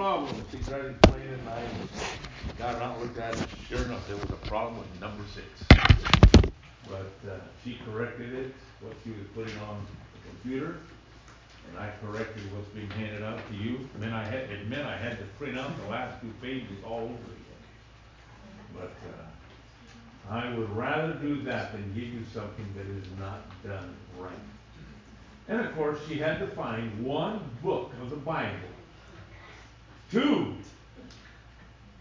problem. She started explaining, and I got around looked at it. Sure enough, there was a problem with number six. But uh, she corrected it, what she was putting on the computer, and I corrected what's being handed out to you. And then I had, it meant I had to print out the last two pages all over again. But uh, I would rather do that than give you something that is not done right. And of course, she had to find one book of the Bible. Two.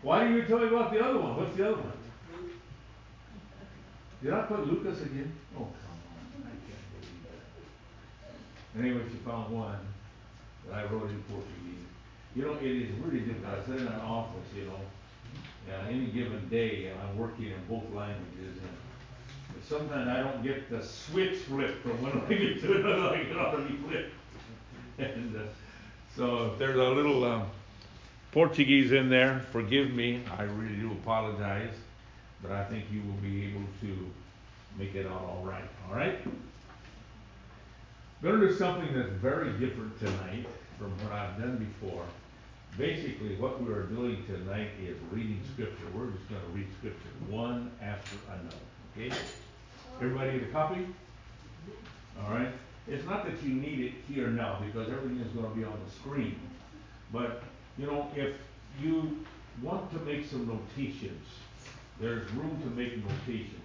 Why didn't you tell me about the other one? What's the other one? Did I put Lucas again? Oh, come on. I can't believe that. Anyway, she found one that I wrote in Portuguese. You know, it is really difficult. I sit in an office, you know, any given day, I'm working in both languages, and sometimes I don't get the switch flipped from one language to another like it ought to flipped. And uh, so there's a little um, Portuguese in there, forgive me. I really do apologize, but I think you will be able to make it out all right. All right? Going to do something that's very different tonight from what I've done before. Basically, what we are doing tonight is reading scripture. We're just going to read scripture one after another. Okay? Everybody get a copy? All right? It's not that you need it here now because everything is going to be on the screen. But, you know, if you want to make some notations, there's room to make notations.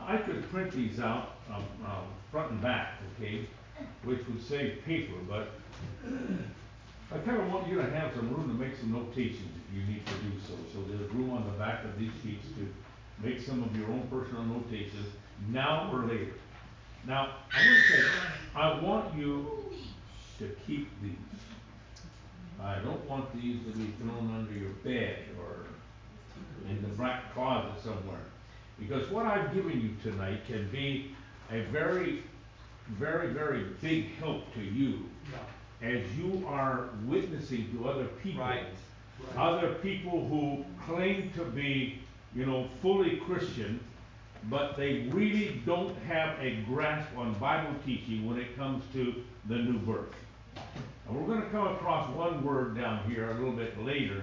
I could print these out um, um, front and back, okay? which would save paper, but I kind of want you to have some room to make some notations if you need to do so. So there's room on the back of these sheets to make some of your own personal notations now or later. Now, I to say, I want you to keep these. I don't want these to be thrown under your bed or in the back closet somewhere. Because what I've given you tonight can be a very very, very big help to you as you are witnessing to other people. Right. Other people who claim to be, you know, fully Christian, but they really don't have a grasp on Bible teaching when it comes to the new birth. And we're going to come across one word down here a little bit later,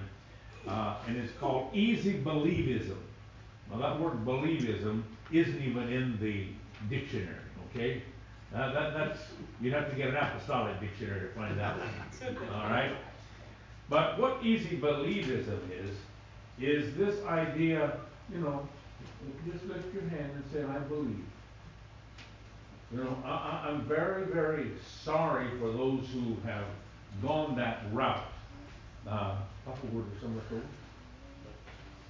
uh, and it's called easy believism. Now, that word believism isn't even in the dictionary, okay? Uh, that, that's, you'd have to get an apostolic dictionary to find that one. All right? But what easy believism is, is this idea, you know, just lift your hand and say, I believe. You know, I, I, I'm very, very sorry for those who have gone that route. Uh, couple words or somewhere close?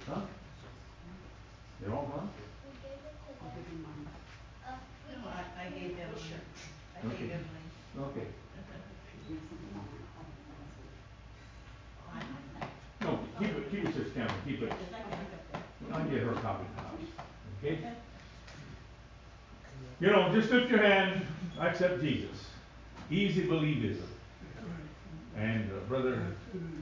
Huh? They're all gone? I'll give you mine. No, I, I gave them, I Okay. gave them mine. Okay. Give me something on my phone. I have that. No, keep it, keep it, Sister Cameron, keep it. I'll get her a copy of the house, okay? You know, just lift your hand, I accept Jesus. Easy believism. And uh, brother,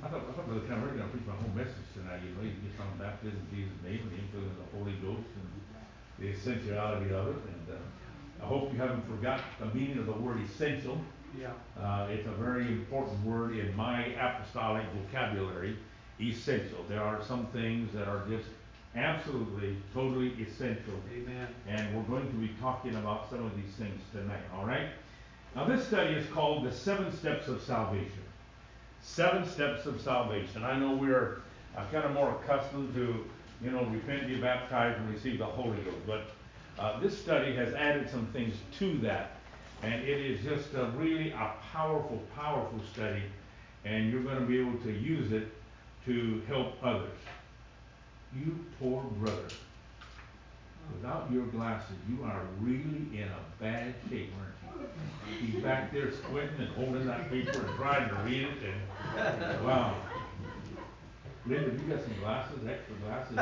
I thought, I thought Brother Cameron was gonna preach my whole message tonight, you know, he gets on baptism in Jesus' name and the infilling of the Holy Ghost and the essentiality of it, and, uh, I hope you haven't forgot the meaning of the word essential. Yeah. Uh, it's a very important word in my apostolic vocabulary, essential. There are some things that are just absolutely, totally essential. Amen. And we're going to be talking about some of these things tonight, all right? Now, this study is called The Seven Steps of Salvation. Seven Steps of Salvation. I know we're uh, kind of more accustomed to, you know, repent, be baptized, and receive the Holy Ghost, but uh, this study has added some things to that, and it is just a really a powerful, powerful study, and you're going to be able to use it to help others. You poor brother. Without your glasses, you are really in a bad shape, aren't you? He's back there squinting and holding that paper and trying to read it, and wow. Linda, you got some glasses, extra glasses?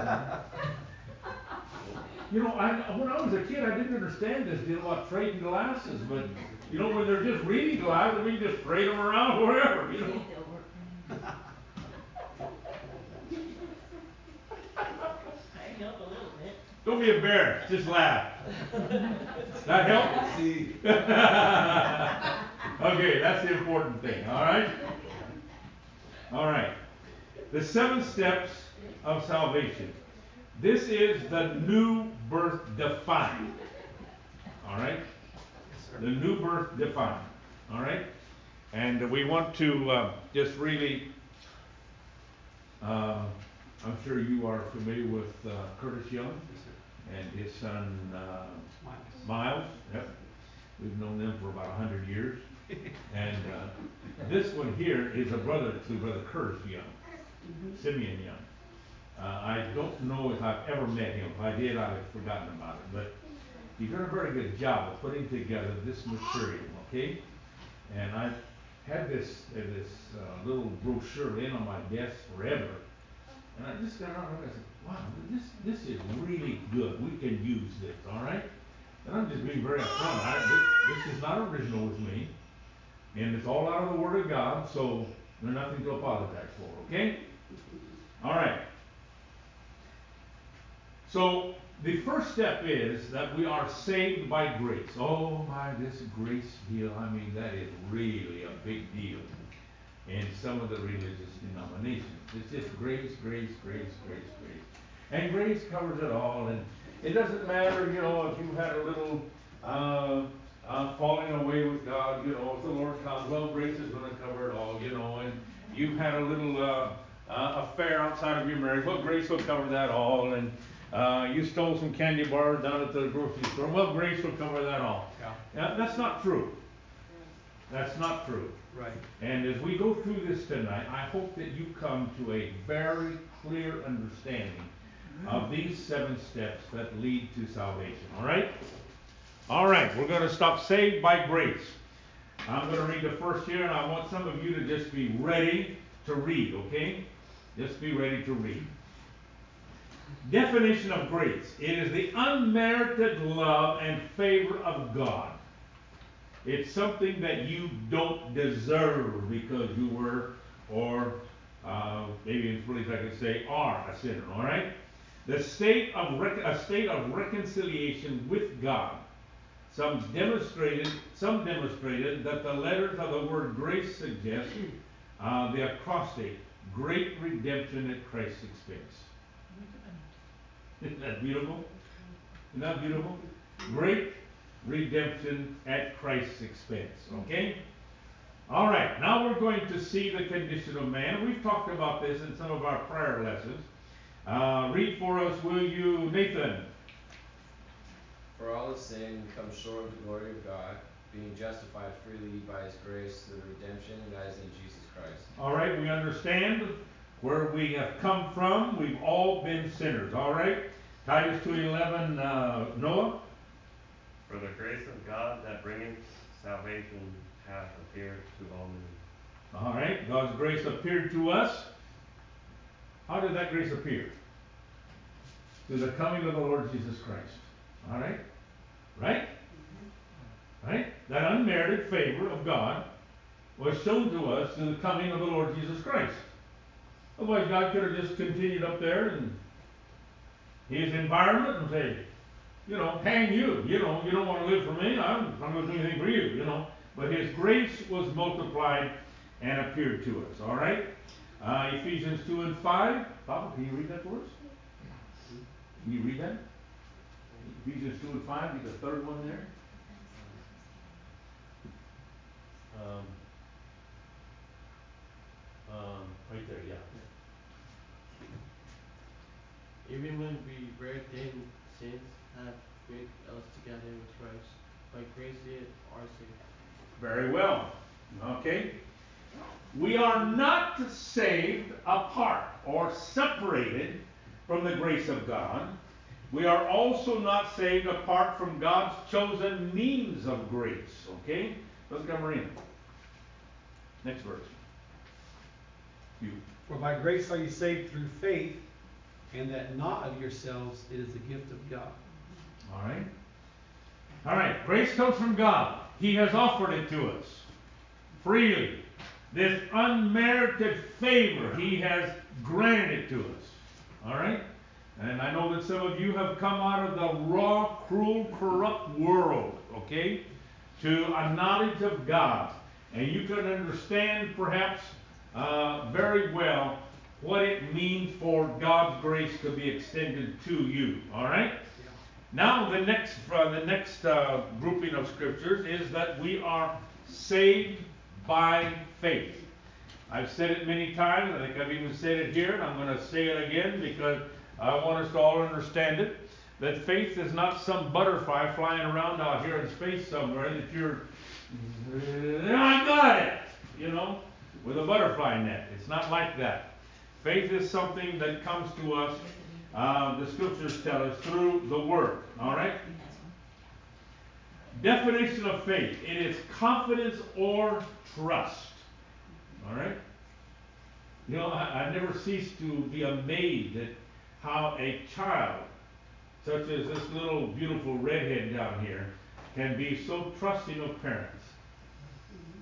You know, I, when I was a kid, I didn't understand this deal about trading glasses, but, you know, when they're just reading glasses, we can just trade them around wherever, you know? if they'll work. I help a little bit. Don't be embarrassed, just laugh. That help? See. Okay, that's the important thing, all right? All right. The seven steps of salvation. This is the new birth defined. All right? The new birth defined. All right? And we want to uh, just really, uh, I'm sure you are familiar with uh, Curtis Young and his son uh, Miles. Miles. Yep. We've known them for about a hundred years. And uh, this one here is a brother to Brother Curtis Young, Simeon Young. Uh, I don't know if I've ever met him. If I did, I've forgotten about it. But he's done a very good job of putting together this material, okay? And I've had this, uh, this uh, little brochure in on my desk forever. And I just got around and I said, wow, this, this is really good. We can use this, all right? And I'm just being very upfront. I, this, this is not original with me. And it's all out of the Word of God, so there's nothing to apologize for, okay? All right. So the first step is that we are saved by grace. Oh my, this grace deal, I mean, that is really a big deal in some of the religious denominations. It's just grace, grace, grace, grace, grace. And grace covers it all, and it doesn't matter, you know, if you had a little uh, uh, falling away with God, you know, if the Lord comes, well, grace is going to cover it all, you know, and you had a little uh, uh, affair outside of your marriage, well, grace will cover that all, and uh, you stole some candy bars down at the grocery store, well, grace will cover that all. Yeah, Now, that's not true. That's not true. Right. And as we go through this tonight, I hope that you come to a very clear understanding of mm-hmm. these seven steps that lead to salvation. All right? All right, we're going to stop saved by grace. I'm going to read the first here, and I want some of you to just be ready to read, okay? Just be ready to read. Definition of grace it is the unmerited love and favor of God. It's something that you don't deserve because you were, or uh, maybe in Phillies I could say, are a sinner. All right. The state of a state of reconciliation with God. Some demonstrated, some demonstrated that the letters of the word grace suggest uh, the acrostic, great redemption at Christ's expense. Isn't that beautiful? Isn't that beautiful? Great redemption at Christ's expense. Okay? All right, now we're going to see the condition of man. We've talked about this in some of our prior lessons. Uh, read for us, will you, Nathan? For all have sinned and come short of the glory of God, being justified freely by his grace through the redemption that is in Jesus Christ. All right, we understand where we have come from. We've all been sinners. All right? Titus 2.11, uh, Noah? For the grace of God that bringeth salvation hath appeared to all men. All right, God's grace appeared to us. How did that grace appear? Through the coming of the Lord Jesus Christ. All right? Right? Mm-hmm. Right? That unmerited favor of God was shown to us through the coming of the Lord Jesus Christ. Otherwise, God could have just continued up there in his environment and say, you know, hang you. You know, you don't want to live for me. I'm, I'm not going to do anything for you, you know. But his grace was multiplied and appeared to us. All right? Uh, Ephesians 2 and 5. Papa, can you read that for us? Can you read that? Ephesians 2 and 5, be the third one there. Um, um, right there, yeah. Even when we were dead in sins, have with us together with Christ. By grace ye are saved. Very well. Okay? We are not saved apart or separated from the grace of God. We are also not saved apart from God's chosen means of grace. Okay? Let's come in. Next verse. You. For by grace are you saved through faith, and that not of yourselves, it is the gift of God. All right? All right. Grace comes from God. He has offered it to us freely. This unmerited favor, He has granted to us. All right? And I know that some of you have come out of the raw, cruel, corrupt world, okay, to a knowledge of God. And you can understand perhaps uh, very well what it means for God's grace to be extended to you. All right? Now, the next, uh, the next uh, grouping of scriptures is that we are saved by faith. I've said it many times. I think I've even said it here, and I'm going to say it again because I want us to all understand it. That faith is not some butterfly flying around out here in space somewhere that you're, I got it, you know, with a butterfly net. It's not like that. Faith is something that comes to us, uh, the scriptures tell us, through the Word. All right? Definition of faith it is confidence or trust. All right? You know, I, I never cease to be amazed at how a child, such as this little beautiful redhead down here, can be so trusting of parents.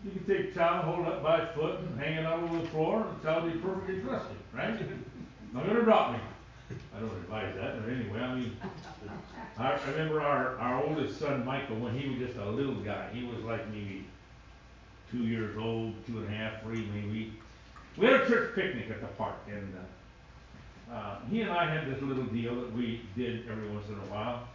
You can take a child, hold up by foot, and hang it out over the floor, and the child will be perfectly trusting, right? Not gonna drop me. I don't advise that, but anyway, I mean, I, I remember our, our oldest son, Michael, when he was just a little guy, he was like maybe two years old, two and a half, three maybe. We had a church picnic at the park, and uh, uh, he and I had this little deal that we did every once in a while.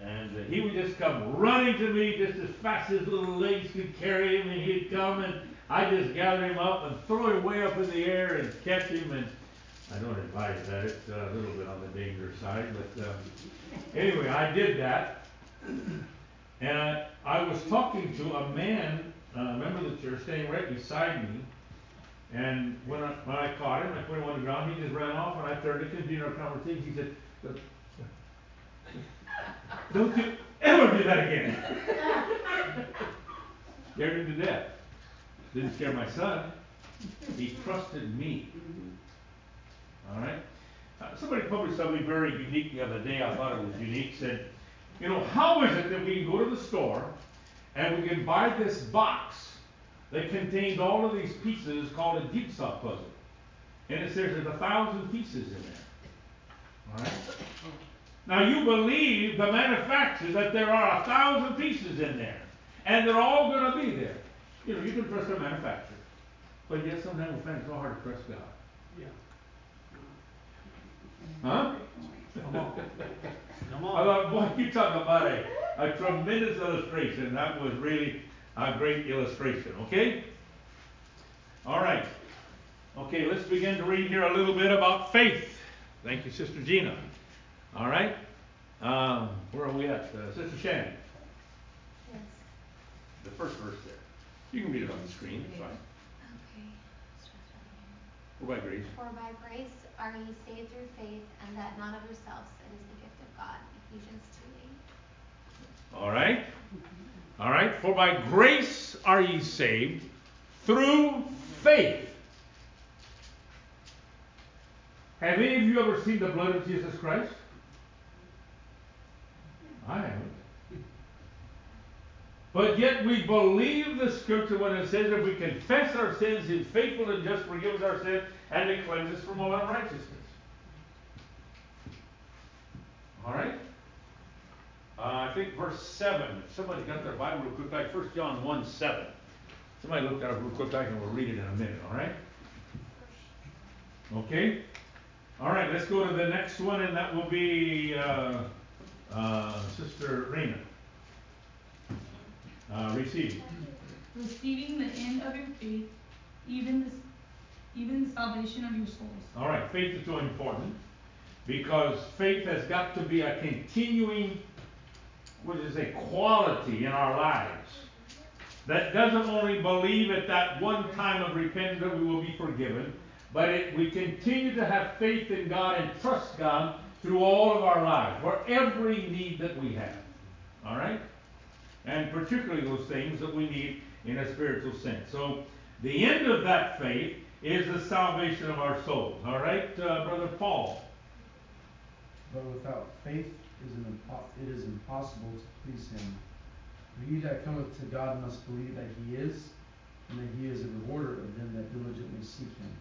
And uh, he would just come running to me just as fast as little legs could carry him, and he'd come, and I'd just gather him up and throw him way up in the air and catch him. And I don't advise that; it's uh, a little bit on the dangerous side. But uh, anyway, I did that, and I, I was talking to a man, uh, a member of the church, standing right beside me. And when I, when I caught him, I put him on the ground, he just ran off, and I turned to continue our conversation. He said, Don't you ever do that again. Scared him to death. Didn't scare my son. He trusted me. All right? Uh, somebody published something very unique the other day. I thought it was unique. Said, you know, how is it that we can go to the store and we can buy this box that contains all of these pieces called a jigsaw puzzle? And it says there's a thousand pieces in there. All right? Now you believe the manufacturer that there are a thousand pieces in there, and they're all going to be there. You know, you can trust the manufacturer, but yet sometimes we find it so hard to trust God. Yeah. Huh? Come on. Come on. I thought, boy, you talk about a, a tremendous illustration. That was really a great illustration. Okay. All right. Okay, let's begin to read here a little bit about faith. Thank you, Sister Gina. All right. Um, where are we at? Uh, Sister Shannon. Yes. The first verse there. You can read it on the screen. It's fine. Okay. Or by grace. For by grace are ye saved through faith, and that not of yourselves, it is the gift of God. Ephesians two eight. All right. All right. For by grace are ye saved through faith. Have any of you ever seen the blood of Jesus Christ? I haven't. But yet we believe the scripture when it says if we confess our sins, He's faithful and just forgives our sins and to cleanse us from all unrighteousness. All right? Uh, I think verse 7. If somebody got their Bible real quick, like 1 John 1 7. Somebody look that up real quick, back and we'll read it in a minute, all right? Okay? All right, let's go to the next one, and that will be uh, uh, Sister Raina. Uh, receiving. receiving the end of your faith, even the, even the salvation of your souls. All right, faith is so important because faith has got to be a continuing, what is a quality in our lives that doesn't only believe at that one time of repentance that we will be forgiven, but it, we continue to have faith in God and trust God through all of our lives for every need that we have. All right? And particularly those things that we need in a spiritual sense. So, the end of that faith is the salvation of our souls. All right, uh, Brother Paul? But without faith is an impo- it is impossible to please him. For he that cometh to God must believe that he is, and that he is a rewarder of them that diligently seek him.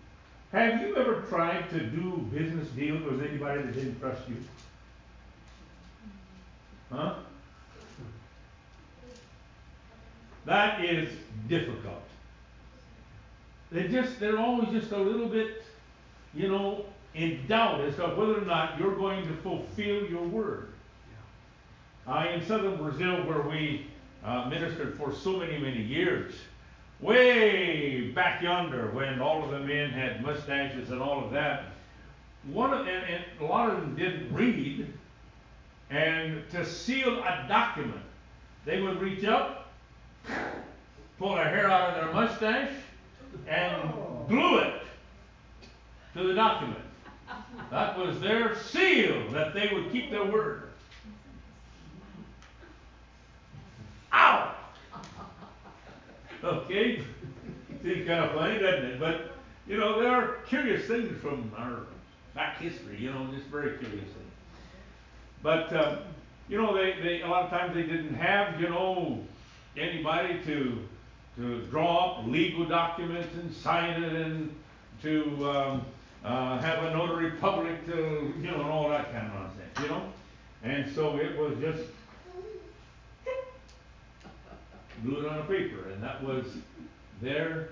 Have you ever tried to do business deals with anybody that didn't trust you? Huh? That is difficult. They just they're always just a little bit you know, in doubt as to whether or not you're going to fulfill your word. Uh, in southern Brazil, where we uh, ministered for so many, many years, way back yonder, when all of the men had mustaches and all of that, one of, and, and a lot of them didn't read, and to seal a document, they would reach up, pull their hair out of their mustache, and glue it to the document. That was their seal that they would keep their word. Ow! Okay? Seems kind of funny, doesn't it? But, you know, there are curious things from our back history, you know, just very curious things. But, um, you know, they, they, a lot of times they didn't have, you know, anybody to, to draw up legal documents and sign it and to, um, uh, have a notary public to, you know, and all that kind of nonsense, you know? And so it was just glued on a paper, and that was their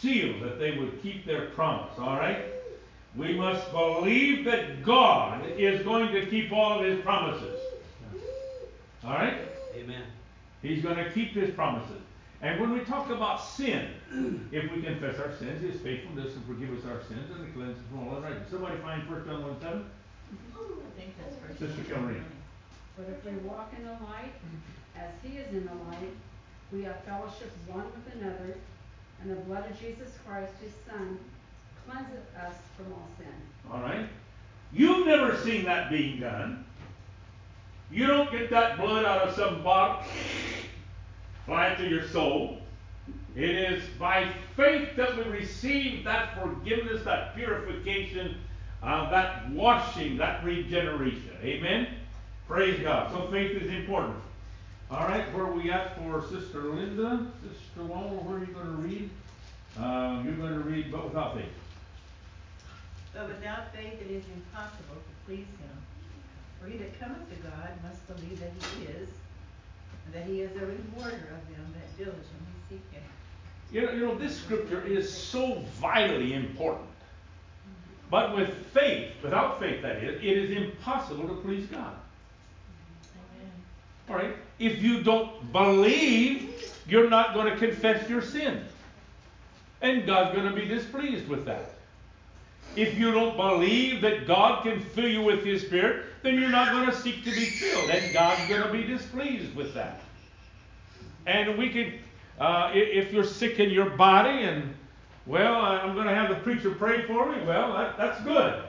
seal that they would keep their promise, all right? We must believe that God is going to keep all of his promises. All right? Amen. He's going to keep his promises. And when we talk about sin, if we confess our sins, he is faithful to forgive us our sins and to cleanse us from all unrighteousness. Somebody find 1 John 1 7? I think that's first. Sister Kelly. But if we walk in the light, as he is in the light, we have fellowship one with another, and the blood of Jesus Christ, his son, cleanseth us from all sin. All right? You've never seen that being done. You don't get that blood out of some bottle, fly to your soul. It is by faith that we receive that forgiveness, that purification, uh, that washing, that regeneration. Amen? Praise God. So faith is important. All right, where are we at for Sister Linda? Sister Walmer, where are you going to read? Uh, you're going to read, but without faith. But without faith it is impossible to please him. For he that cometh to God must believe that he is, and that he is a rewarder of them that diligently seek him. You know, you know, this scripture is so vitally important. But with faith, without faith that is, it is impossible to please God. Amen. All right? If you don't believe, you're not going to confess your sin. And God's going to be displeased with that. If you don't believe that God can fill you with His Spirit, then you're not going to seek to be filled. And God's going to be displeased with that. And we can, uh, if you're sick in your body and, well, I'm going to have the preacher pray for me, well, that, that's good.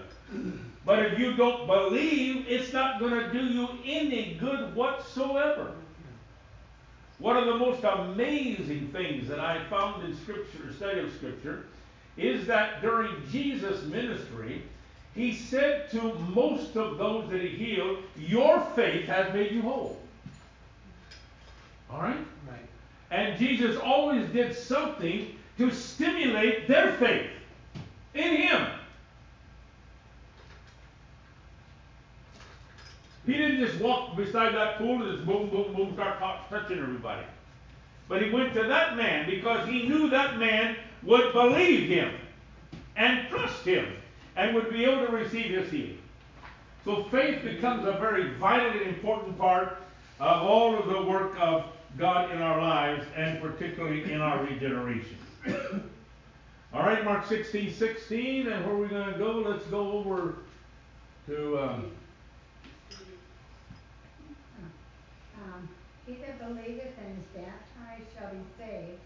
But if you don't believe, it's not going to do you any good whatsoever. One of the most amazing things that I found in Scripture, study of Scripture, is that during Jesus' ministry, he said to most of those that he healed, Your faith has made you whole. All right? Right. And Jesus always did something to stimulate their faith in him. He didn't just walk beside that pool and just boom, boom, boom, start touching everybody. But he went to that man because he knew that man would believe him and trust him and would be able to receive his healing. So faith becomes a very vital and important part of all of the work of God in our lives and particularly in our regeneration. all right, Mark 16, 16, and where are we going to go? Let's go over to. Um, Um, he that believeth and is baptized shall be saved,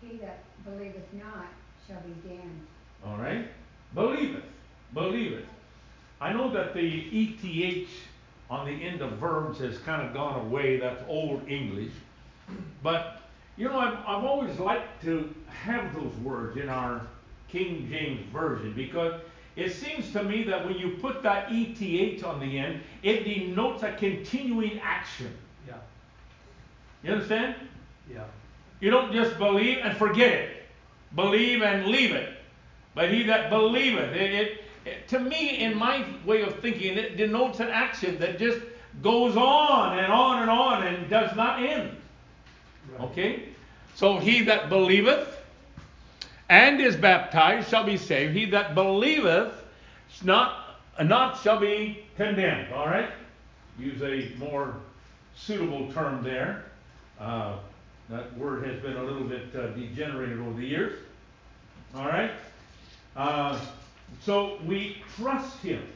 he that believeth not shall be damned. All right? Believeth. Believeth. I know that the ETH on the end of verbs has kind of gone away. That's old English. But, you know, I've, I've always liked to have those words in our King James Version because it seems to me that when you put that ETH on the end, it denotes a continuing action. Yeah. You understand? Yeah. You don't just believe and forget it. Believe and leave it. But he that believeth, it, it, it, to me, in my way of thinking, it denotes an action that just goes on and on and on and does not end. Right. Okay? So he that believeth and is baptized shall be saved. He that believeth not, not shall be condemned. All right? Use a more suitable term there. Uh, that word has been a little bit uh, degenerated over the years. All right? Uh, so we trust him.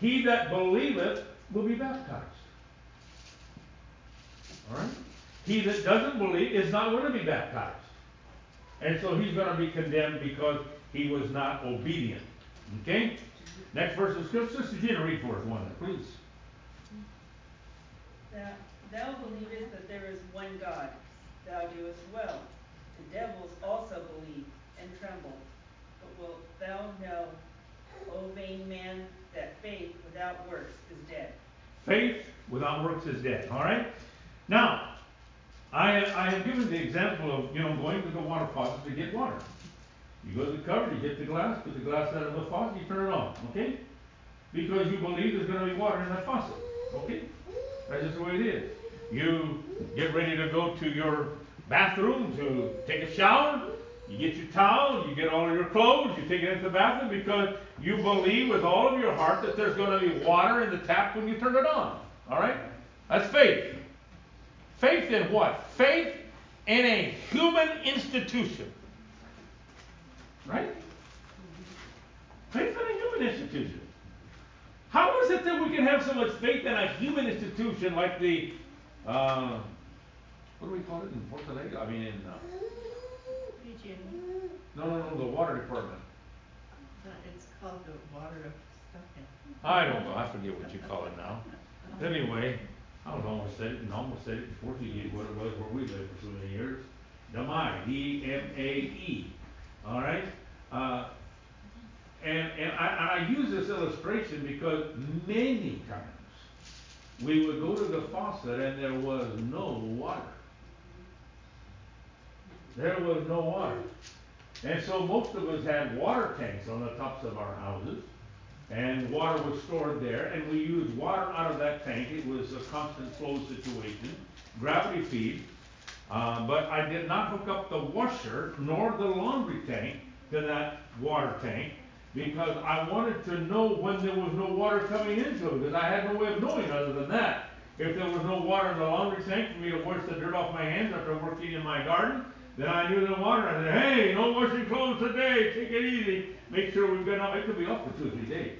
He that believeth will be baptized. All right? He that doesn't believe is not going to be baptized. And so he's going to be condemned because he was not obedient. Okay? Next verse of scripture, Sister Gina, read for us one, please. Thou, thou believest that there is one God. Thou doest well. The devils also believe and tremble. But wilt thou know, O vain man, that faith without works is dead? Faith without works is dead. All right? Now, I, I have given the example of, you know, going to the water faucet to get water. You go to the cupboard, you get the glass, put the glass out of the faucet, you turn it on, okay? Because you believe there's going to be water in that faucet, okay? That's just the way it is. You get ready to go to your bathroom to take a shower, you get your towel, you get all of your clothes, you take it into the bathroom because you believe with all of your heart that there's going to be water in the tap when you turn it on. All right? That's faith. Faith in what? Faith in a human institution. Right? Faith in a human institution. How is it that we can have so much faith in a human institution like the, uh, what do we call it in Porto? I mean, in, uh, no, no, no, the water department. It's called the water of something. I don't know, I forget what you call it now. Anyway, I was almost said it, and almost said it in Portuguese, what it was where we lived for so many years. Damae, D-M-A-E, all right? Uh, and, and I, I use this illustration because many times we would go to the faucet and there was no water. There was no water. And so most of us had water tanks on the tops of our houses, and water was stored there, and we used water out of that tank. It was a constant flow situation, gravity feed. Uh, but I did not hook up the washer nor the laundry tank to that water tank because I wanted to know when there was no water coming into it because I had no way of knowing other than that. If there was no water in the laundry tank for me to wash the dirt off my hands after working in my garden, then I knew the water. I said, hey, no washing clothes today. Take it easy. Make sure we've got, it could be up for two or three days.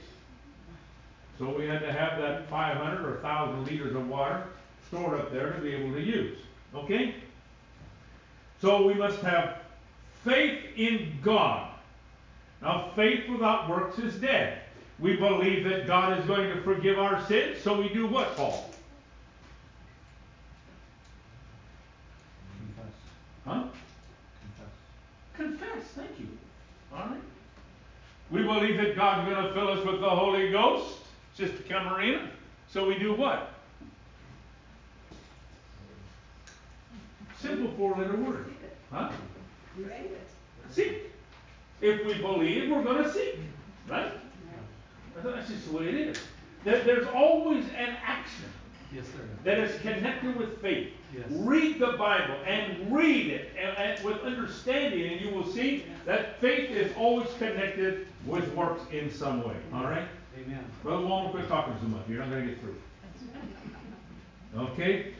So we had to have that 500 or 1,000 liters of water stored up there to be able to use. Okay? So we must have faith in God. Now, faith without works is dead. We believe that God is going to forgive our sins, so we do what, Paul? Confess. Huh? Confess. Thank you. All right. We believe that God's going to fill us with the Holy Ghost, Sister Camarina. So we do what? Simple four-letter word. Huh? Seek. If we believe, we're going to seek. Right? That's just the way it is. There, there's always an action Yes, sir. that is connected with faith. Yes. Read the Bible and read it and, and with understanding, and you will see that faith is always connected with works in some way. All right? Amen. Brother Walmer, quit talking too much. You're not going to get through. Okay?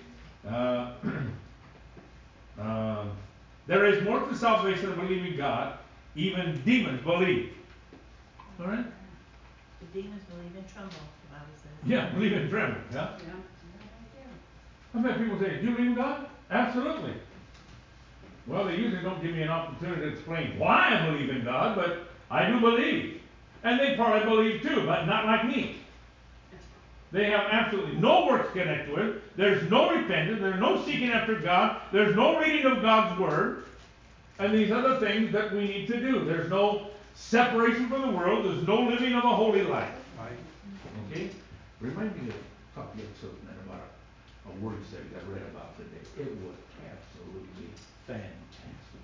Uh, uh, there is more to salvation than believing God. Even demons believe. All right? The demons believe and tremble, the Bible says. Yeah, believe and tremble. Yeah? Yeah. I've had people say, Do you believe in God? Absolutely. Well, they usually don't give me an opportunity to explain why I believe in God, but I do believe. And they probably believe too, but not like me. They have absolutely no works connected with it. There's no repentance. There's no seeking after God. There's no reading of God's Word. And these other things that we need to do. There's no separation from the world. There's no living of a holy life. Right. Okay? Remind me to talk to you something about a, word study I read about today. It was absolutely fantastic.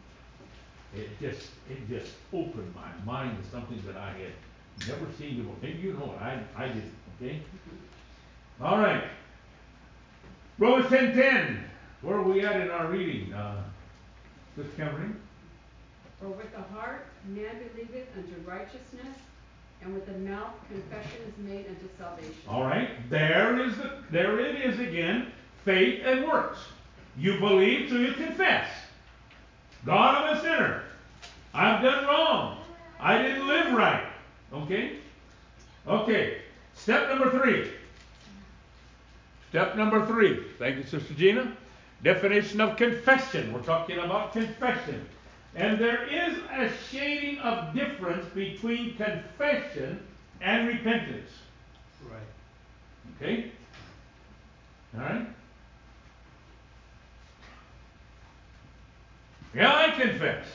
It just it just opened my mind to something that I had never seen before. Maybe you know it. I I didn't. Okay. All right. Romans ten ten. Where are we at in our reading, uh, Mr. Cameron? For with the heart man believeth unto righteousness, and with the mouth confession is made unto salvation. All right, there is the, there it is again, faith and works. You believe, so you confess. God, I'm a sinner. I've done wrong. I didn't live right. Okay? Okay. Step number three. Step number three. Thank you, Sister Gina. Definition of confession. We're talking about confession. And there is a shading of difference between confession and repentance. Right. Okay? All right? Yeah, I confess.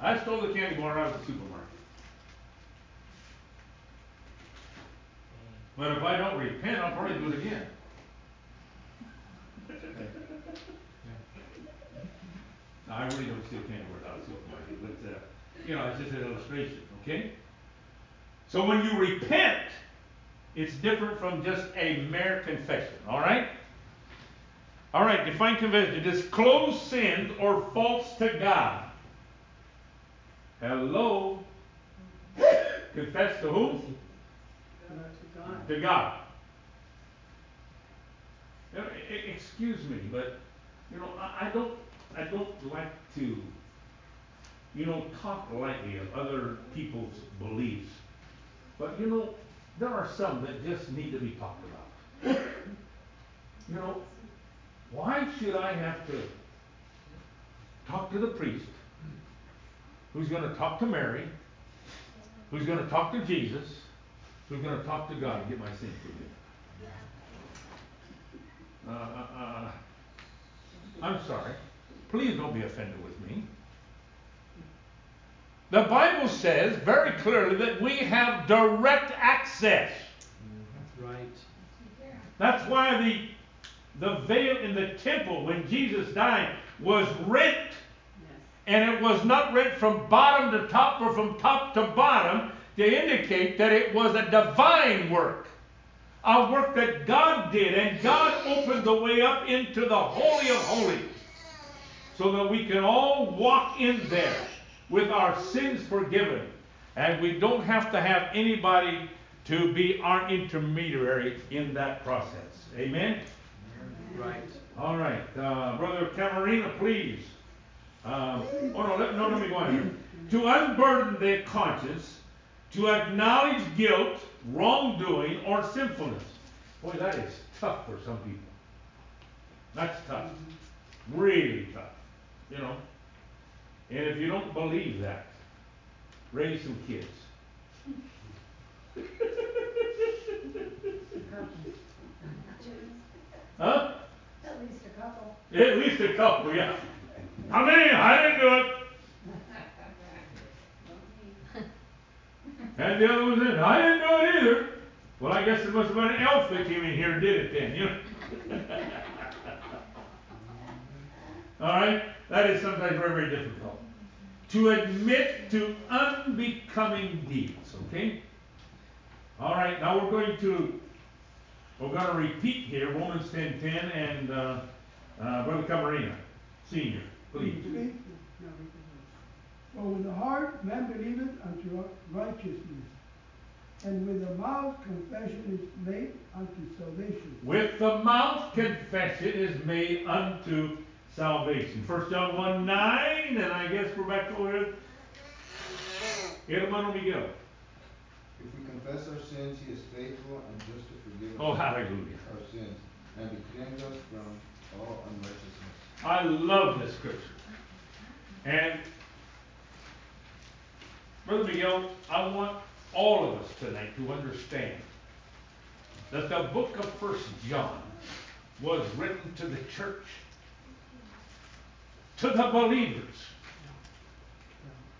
I stole the candy bar out of the supermarket. But if I don't repent, I'll probably do it again. I really don't steal candy bars out the supermarket, but, uh, you know, it's just an illustration, okay? So when you repent, it's different from just a mere confession, all right? All right, define confession. To disclose sins or faults to God. Hello? Confess to whom? To God. To God. Excuse me, but, you know, I, I don't, I don't like to, you know, talk lightly of other people's beliefs. But, you know, there are some that just need to be talked about. You know, why should I have to talk to the priest, who's going to talk to Mary, who's going to talk to Jesus, who's going to talk to God and get my sins forgiven? Uh, uh, uh, I'm sorry. Please don't be offended with me. The Bible says very clearly that we have direct access. That's right. That's why the the veil in the temple when Jesus died was rent. Yes. And it was not rent from bottom to top or from top to bottom to indicate that it was a divine work. A work that God did. And God opened the way up into the Holy of Holies. So that we can all walk in there with our sins forgiven. And we don't have to have anybody to be our intermediary in that process. Amen? Right. All right, uh, Brother Camarina, please. Um, oh no, let, no, let me go on here. To unburden their conscience, to acknowledge guilt, wrongdoing, or sinfulness. Boy, that is tough for some people. That's tough. Really tough. You know. And if you don't believe that, raise some kids. Huh? At least a couple. At least a couple, yeah. I mean, I didn't do it. And the other one said, I didn't do it either. Well, I guess there must have been an elf that came in here and did it then, you know? All right? That is sometimes very, very difficult. To admit to unbecoming deeds, okay? All right, now we're going to, we're going to repeat here Romans 10 10 and uh, uh, Brother Camarina, Senior, please. No, read. For with the heart man believeth unto righteousness, and with the mouth confession is made unto salvation. With the mouth confession is made unto salvation. 1 John 1 9, and I guess we're back over here. Hermano Miguel. If we confess our sins, he is faithful and just to forgive oh, us Oh, hallelujah. our sins and to cleanse us from all unrighteousness. I love this scripture. And, Brother Miguel, I want all of us tonight to understand that the book of First John was written to the church, to the believers,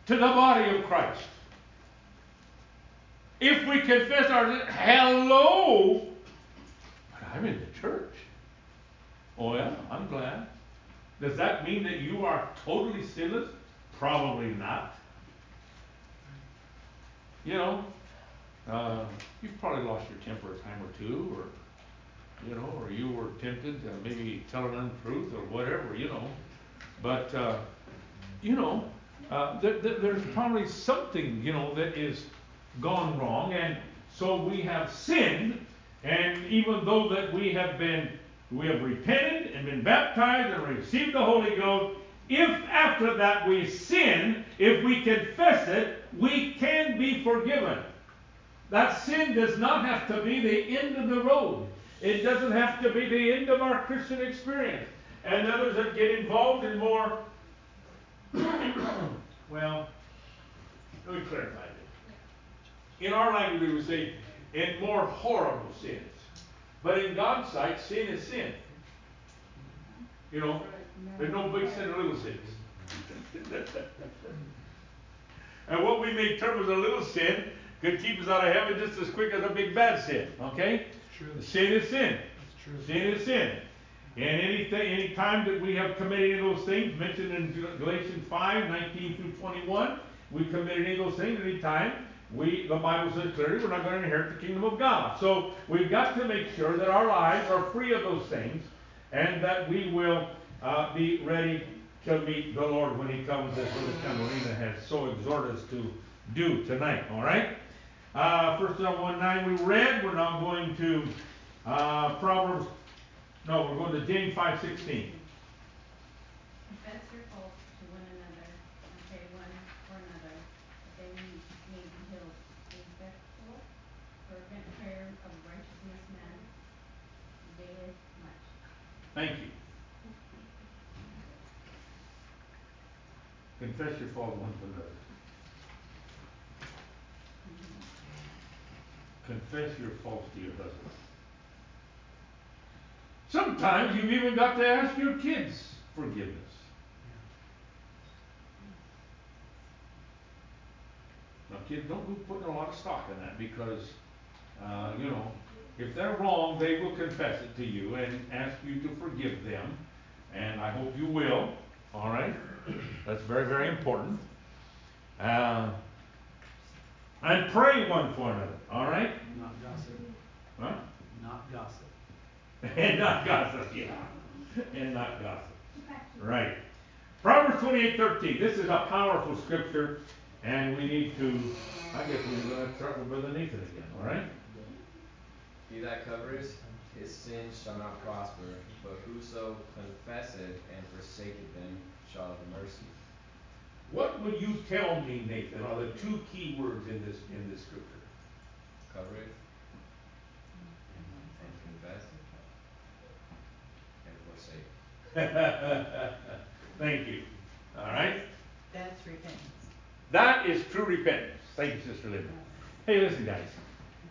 to the body of Christ. If we confess our hello, but I'm in the church. Oh yeah, I'm glad. Does that mean that you are totally sinless? Probably not. You know, uh, you've probably lost your temper a time or two, or you know, or you were tempted to maybe tell an untruth or whatever, you know. But uh, you know, uh, there, there, there's probably something, you know, that is gone wrong, and so we have sinned, and even though that we have been, we have repented and been baptized and received the Holy Ghost, if after that we sin, if we confess it, we can be forgiven. That sin does not have to be the end of the road. It doesn't have to be the end of our Christian experience. And others that get involved in more, well, let me clarify this. In our language, we would say, in more horrible sins. But in God's sight, sin is sin. You know, there's no big sin or little sins. and what we may term as a little sin could keep us out of heaven just as quick as a big bad sin. Okay? True. Sin is sin. True. Sin is sin. And anything, any time that we have committed any of those things, mentioned in Galatians 5, 19 through 21, we committed any of those things, any time, we, the Bible says clearly, we're not going to inherit the kingdom of God. So we've got to make sure that our lives are free of those things, and that we will uh, be ready to meet the Lord when He comes, as Brother Camarina has so exhorted us to do tonight. All right? Uh, First John 1 9 we read. We're now going to uh, Proverbs. No, we're going to James five sixteen. Confess your faults to one another, and pray one for another, that they may, be healed. The effectual, fervent prayer of a righteousness man availeth much. Thank you. Confess your fault one to another. Mm-hmm. Confess your faults to your husband. Sometimes you've even got to ask your kids forgiveness. Now, kids, don't go putting a lot of stock in that because, uh, you know, if they're wrong, they will confess it to you and ask you to forgive them. And I hope you will. All right? That's very, very important. Uh, and pray one for another. All right? Not gossip. Huh? Not gossip. and not gossip, yeah. And not gossip. Right. Proverbs twenty-eight thirteen. This is a powerful scripture, and we need to, I guess we're going to start with Brother Nathan again, all right? He that covers his sins shall not prosper, but whoso confesseth and forsaketh them shall have mercy. What would you tell me, Nathan, are the two key words in this, in this scripture? Cover it and confess and forsake. Thank you. All right? That's repentance. That is true repentance. Thank you, Sister Linda. Hey, listen, guys.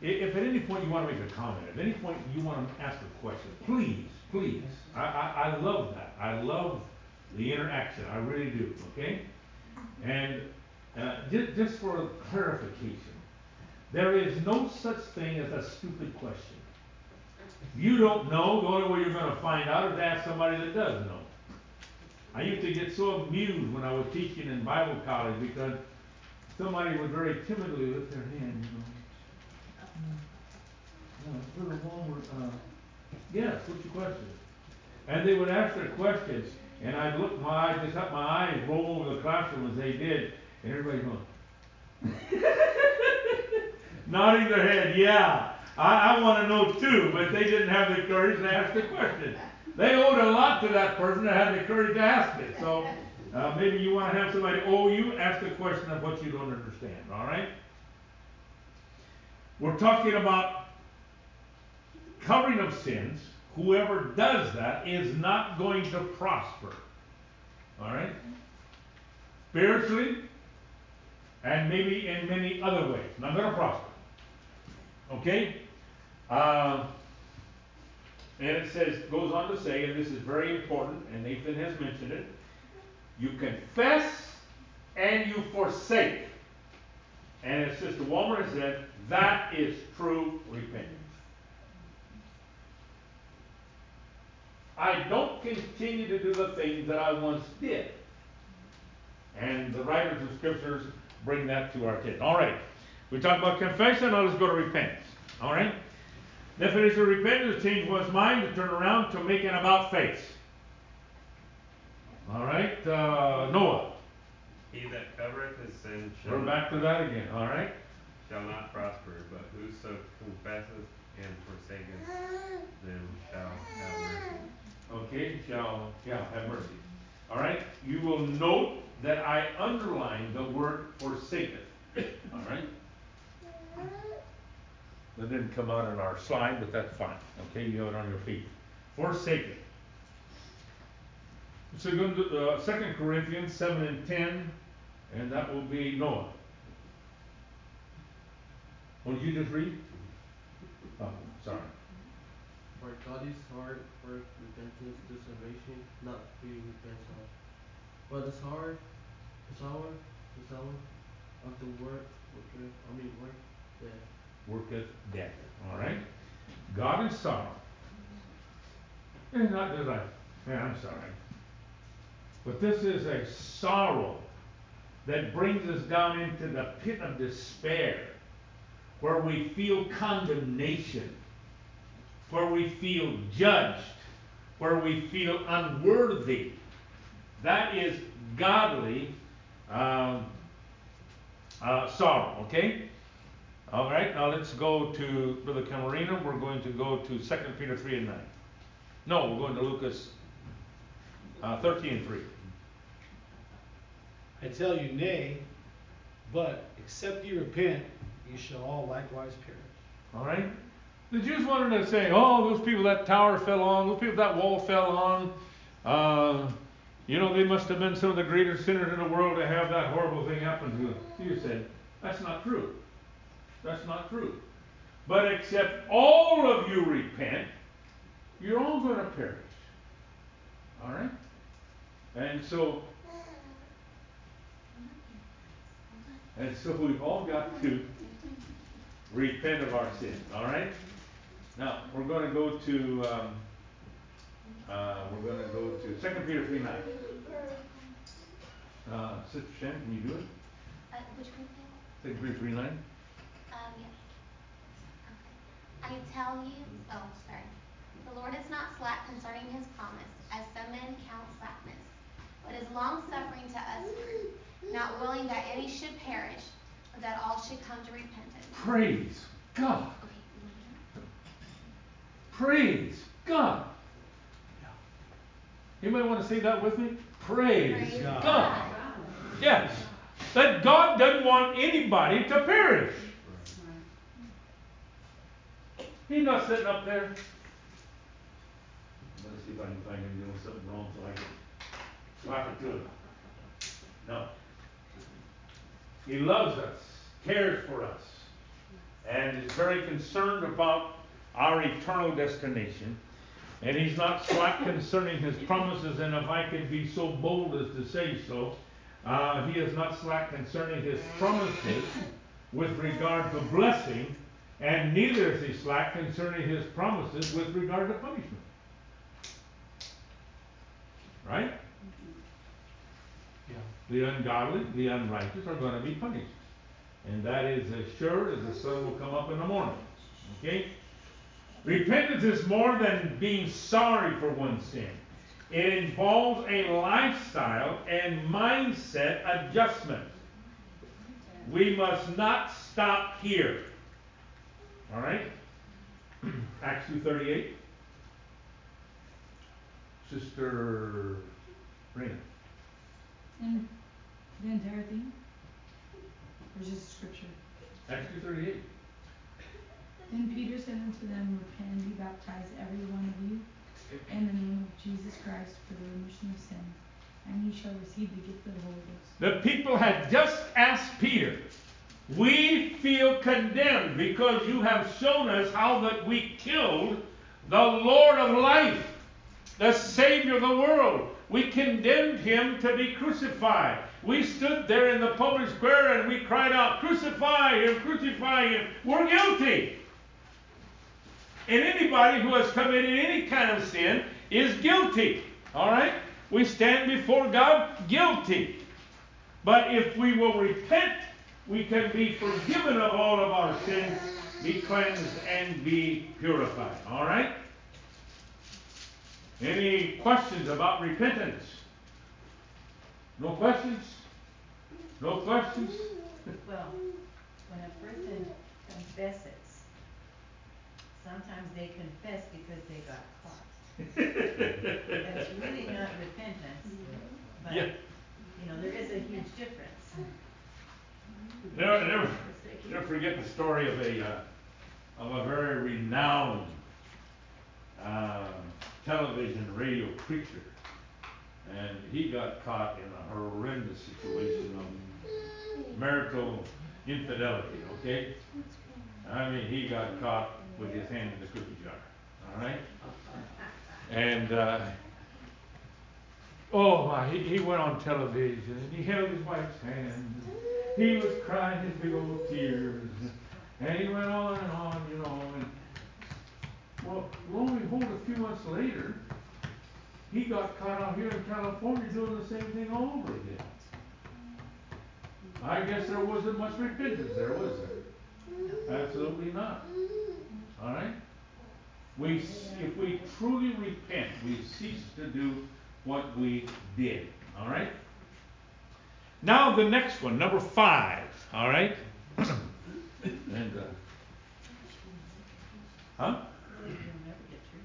If at any point you want to make a comment, at any point you want to ask a question, please, please. I, I, I love that. I love the interaction. I really do. Okay? And uh, just, just for clarification, there is no such thing as a stupid question. You don't know, the only way you're going to find out is to ask somebody that does know. I used to get so amused when I was teaching in Bible college because somebody would very timidly lift their hand, you know. Uh, Brother Walmer, uh, yes, what's your question? And they would ask their questions, and I'd look my eyes, just up my eyes, roll over the classroom as they did, and everybody going. Nodding their head, yeah, I, I wanna know too, but they didn't have the courage to ask the question. They owed a lot to that person that had the courage to ask it, so, uh, maybe you wanna have somebody owe you, ask the question of what you don't understand, all right? We're talking about covering of sins. Whoever does that is not going to prosper. All right? Spiritually, and maybe in many other ways. Not going to prosper. Okay? Uh, and it says, goes on to say, and this is very important, and Nathan has mentioned it. You confess and you forsake. And as Sister Walmer has said, that is true repentance. I don't continue to do the things that I once did. And the writers of scriptures bring that to our attention. All right. We talked about confession, now let's go to repentance. All right? Definition of repentance is change one's mind to turn around to make an about face. All right, uh, Noah. He that covereth his sin shall We're back to that again, all right? shall not prosper, but whoso confesseth and forsaketh them shall have mercy. Okay, shall, yeah, have mercy. All right, you will note that I underline the word forsaketh, all right? That didn't come out on our slide, but that's fine, okay, you have it on your feet. Forsaketh. Second, uh, Second Corinthians seven and ten, and that will be Noah. Did you just read? Oh, sorry. For God is hard for repentance to salvation, not free repents all. But the sour, the sour, the sour of the worketh, I mean work, death. Worketh death. All right? God is sorrow. And not just like, man, I'm sorry. But this is a sorrow that brings us down into the pit of despair, where we feel condemnation, where we feel judged, where we feel unworthy. That is godly um, uh, sorrow, okay? All right, now let's go to Brother Camarino. We're going to go to 2 Peter 3 and 9. No, we're going to Lucas uh, 13 and 3. I tell you, nay, but except ye repent, ye shall all likewise perish. All right? The Jews wanted to say, oh, those people that tower fell on, those people that wall fell on, uh, you know, they must have been some of the greatest sinners in the world to have that horrible thing happen to them. You said, that's not true. That's not true. But except all of you repent, you're all going to perish. All right? And so, and so we've all got to repent of our sin. All right? Now, we're going to go to, um, uh, we're going to go to 2 Peter 3 9. Uh, Sister Shan, can you do it? Uh, which? 2 Peter 3 9. Um, yes. Okay. I tell you, oh, sorry. The Lord is not slack concerning his promise, as some men count slackness, but is long suffering to us, not willing that any should perish, but that all should come to repentance. Praise God. Okay, you want to do Praise God. Anybody want to say that with me? Praise, Praise God. God. Yes. That God doesn't want anybody to perish. He's not sitting up there. Let's see if I can find him doing something wrong so I can slap it to him. No. He loves us, cares for us, and is very concerned about our eternal destination. And he's not slack concerning his promises, and if I could be so bold as to say so, uh, he is not slack concerning his promises with regard to blessing, and neither is he slack concerning his promises with regard to punishment. Right? Yeah. The ungodly, the unrighteous are going to be punished. And that is as sure as the sun will come up in the morning. Okay? Repentance is more than being sorry for one's sin. It involves a lifestyle and mindset adjustment. We must not stop here. All right? Acts 2.38. Sister Rena. And the entire thing? Or just scripture? Acts 2.38. Then Peter said unto them, Repent and be baptized, every one of you, in the name of Jesus Christ for the remission of sins, and ye shall receive the gift of the Holy Ghost. The people had just asked Peter, We feel condemned because you have shown us how that we killed the Lord of life, the Savior of the world. We condemned him to be crucified. We stood there in the public square and we cried out, Crucify him, crucify him. We're guilty. And anybody who has committed any kind of sin is guilty. All right? We stand before God guilty. But if we will repent, we can be forgiven of all of our sins, be cleansed, and be purified. All right? Any questions about repentance? No questions? No questions? Well, when a person confesses, sometimes they confess because they got caught. That's really not repentance, but, Yeah. you know, there is a huge difference. Never, never, never forget the story of a, uh, of a very renowned, um, television, radio preacher. And he got caught in a horrendous situation of marital infidelity, okay? I mean, he got caught with his hand in the cookie jar, all right? And, uh, oh my, he, he went on television and he held his wife's hand. He was crying his big old tears. And he went on and on, you know, and well, lo and behold, a few months later, he got caught out here in California doing the same thing all over again. I guess there wasn't much repentance there, was there? Absolutely not. All right? We, if we truly repent, we cease to do what we did. All right? Now the next one, number five. All right? and uh, huh? You'll never get through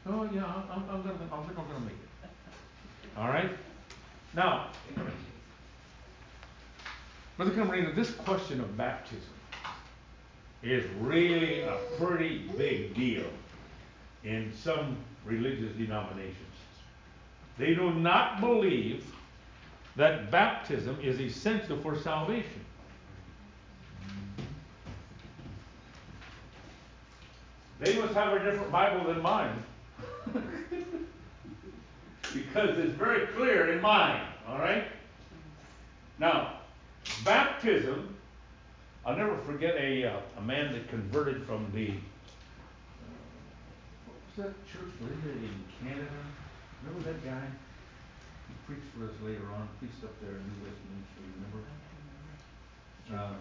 this. Oh yeah, I'm, I'm, I'm gonna, I think I'm gonna make it. All right. Now, Brother Camarena, this question of baptism is really a pretty big deal in some religious denominations. They do not believe that baptism is essential for salvation. They must have a different Bible than mine. because it's very clear in mine, all right? Now, baptism, I'll never forget a, uh, a man that converted from the, that church, was it in Canada? Remember that guy? He preached for us later on, preached up there in New Westminster, remember? Uh,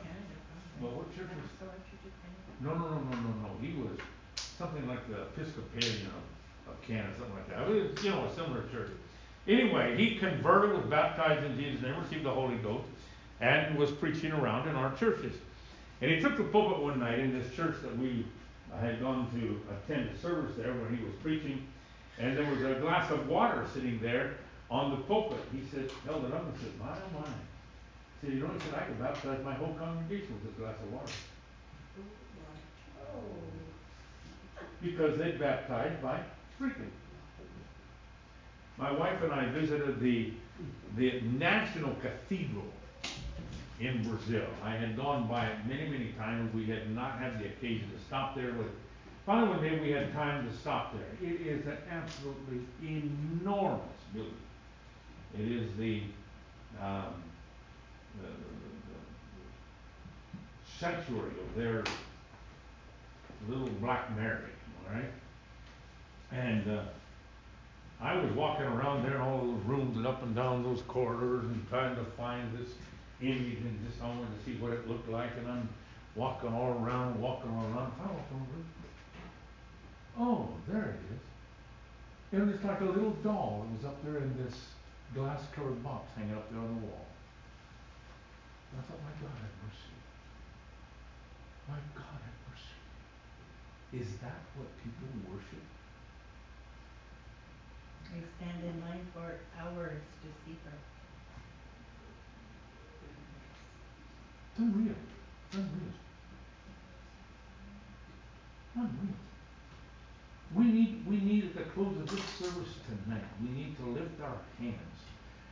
well, what church was? That? No, no, no, no, no, no, he was something like the Episcopalian of, of Canada, something like that, it was, you know, a similar church. Anyway, he converted, was baptized in Jesus' name, received the Holy Ghost, and was preaching around in our churches. And he took the pulpit one night in this church that we had gone to attend a service there when he was preaching, and there was a glass of water sitting there on the pulpit. He said, held it up and said, my, oh my. He said, you know, he said, I could baptize my whole congregation with this glass of water. Because they baptized by sprinkling. My wife and I visited the, the National Cathedral in Brazil. I had gone by it many, many times. We had not had the occasion to stop there. But finally, one day we had time to stop there. It is an absolutely enormous building. It is the, um, the, the, the sanctuary of their little Black Mary, all right? And uh, I was walking around there in all those rooms and up and down those corridors and trying to find this image and just I wanted to see what it looked like and I'm walking all around, walking all around, finally walking over. Oh, there it is. And it's like a little doll that was up there in this glass covered box hanging up there on the wall. And I thought, my God, have mercy. My God, have mercy. Is that what people worship? They stand in line for hours to see her. Unreal. It's unreal. Unreal. We need, we need at the close of this service tonight, we need to lift our hands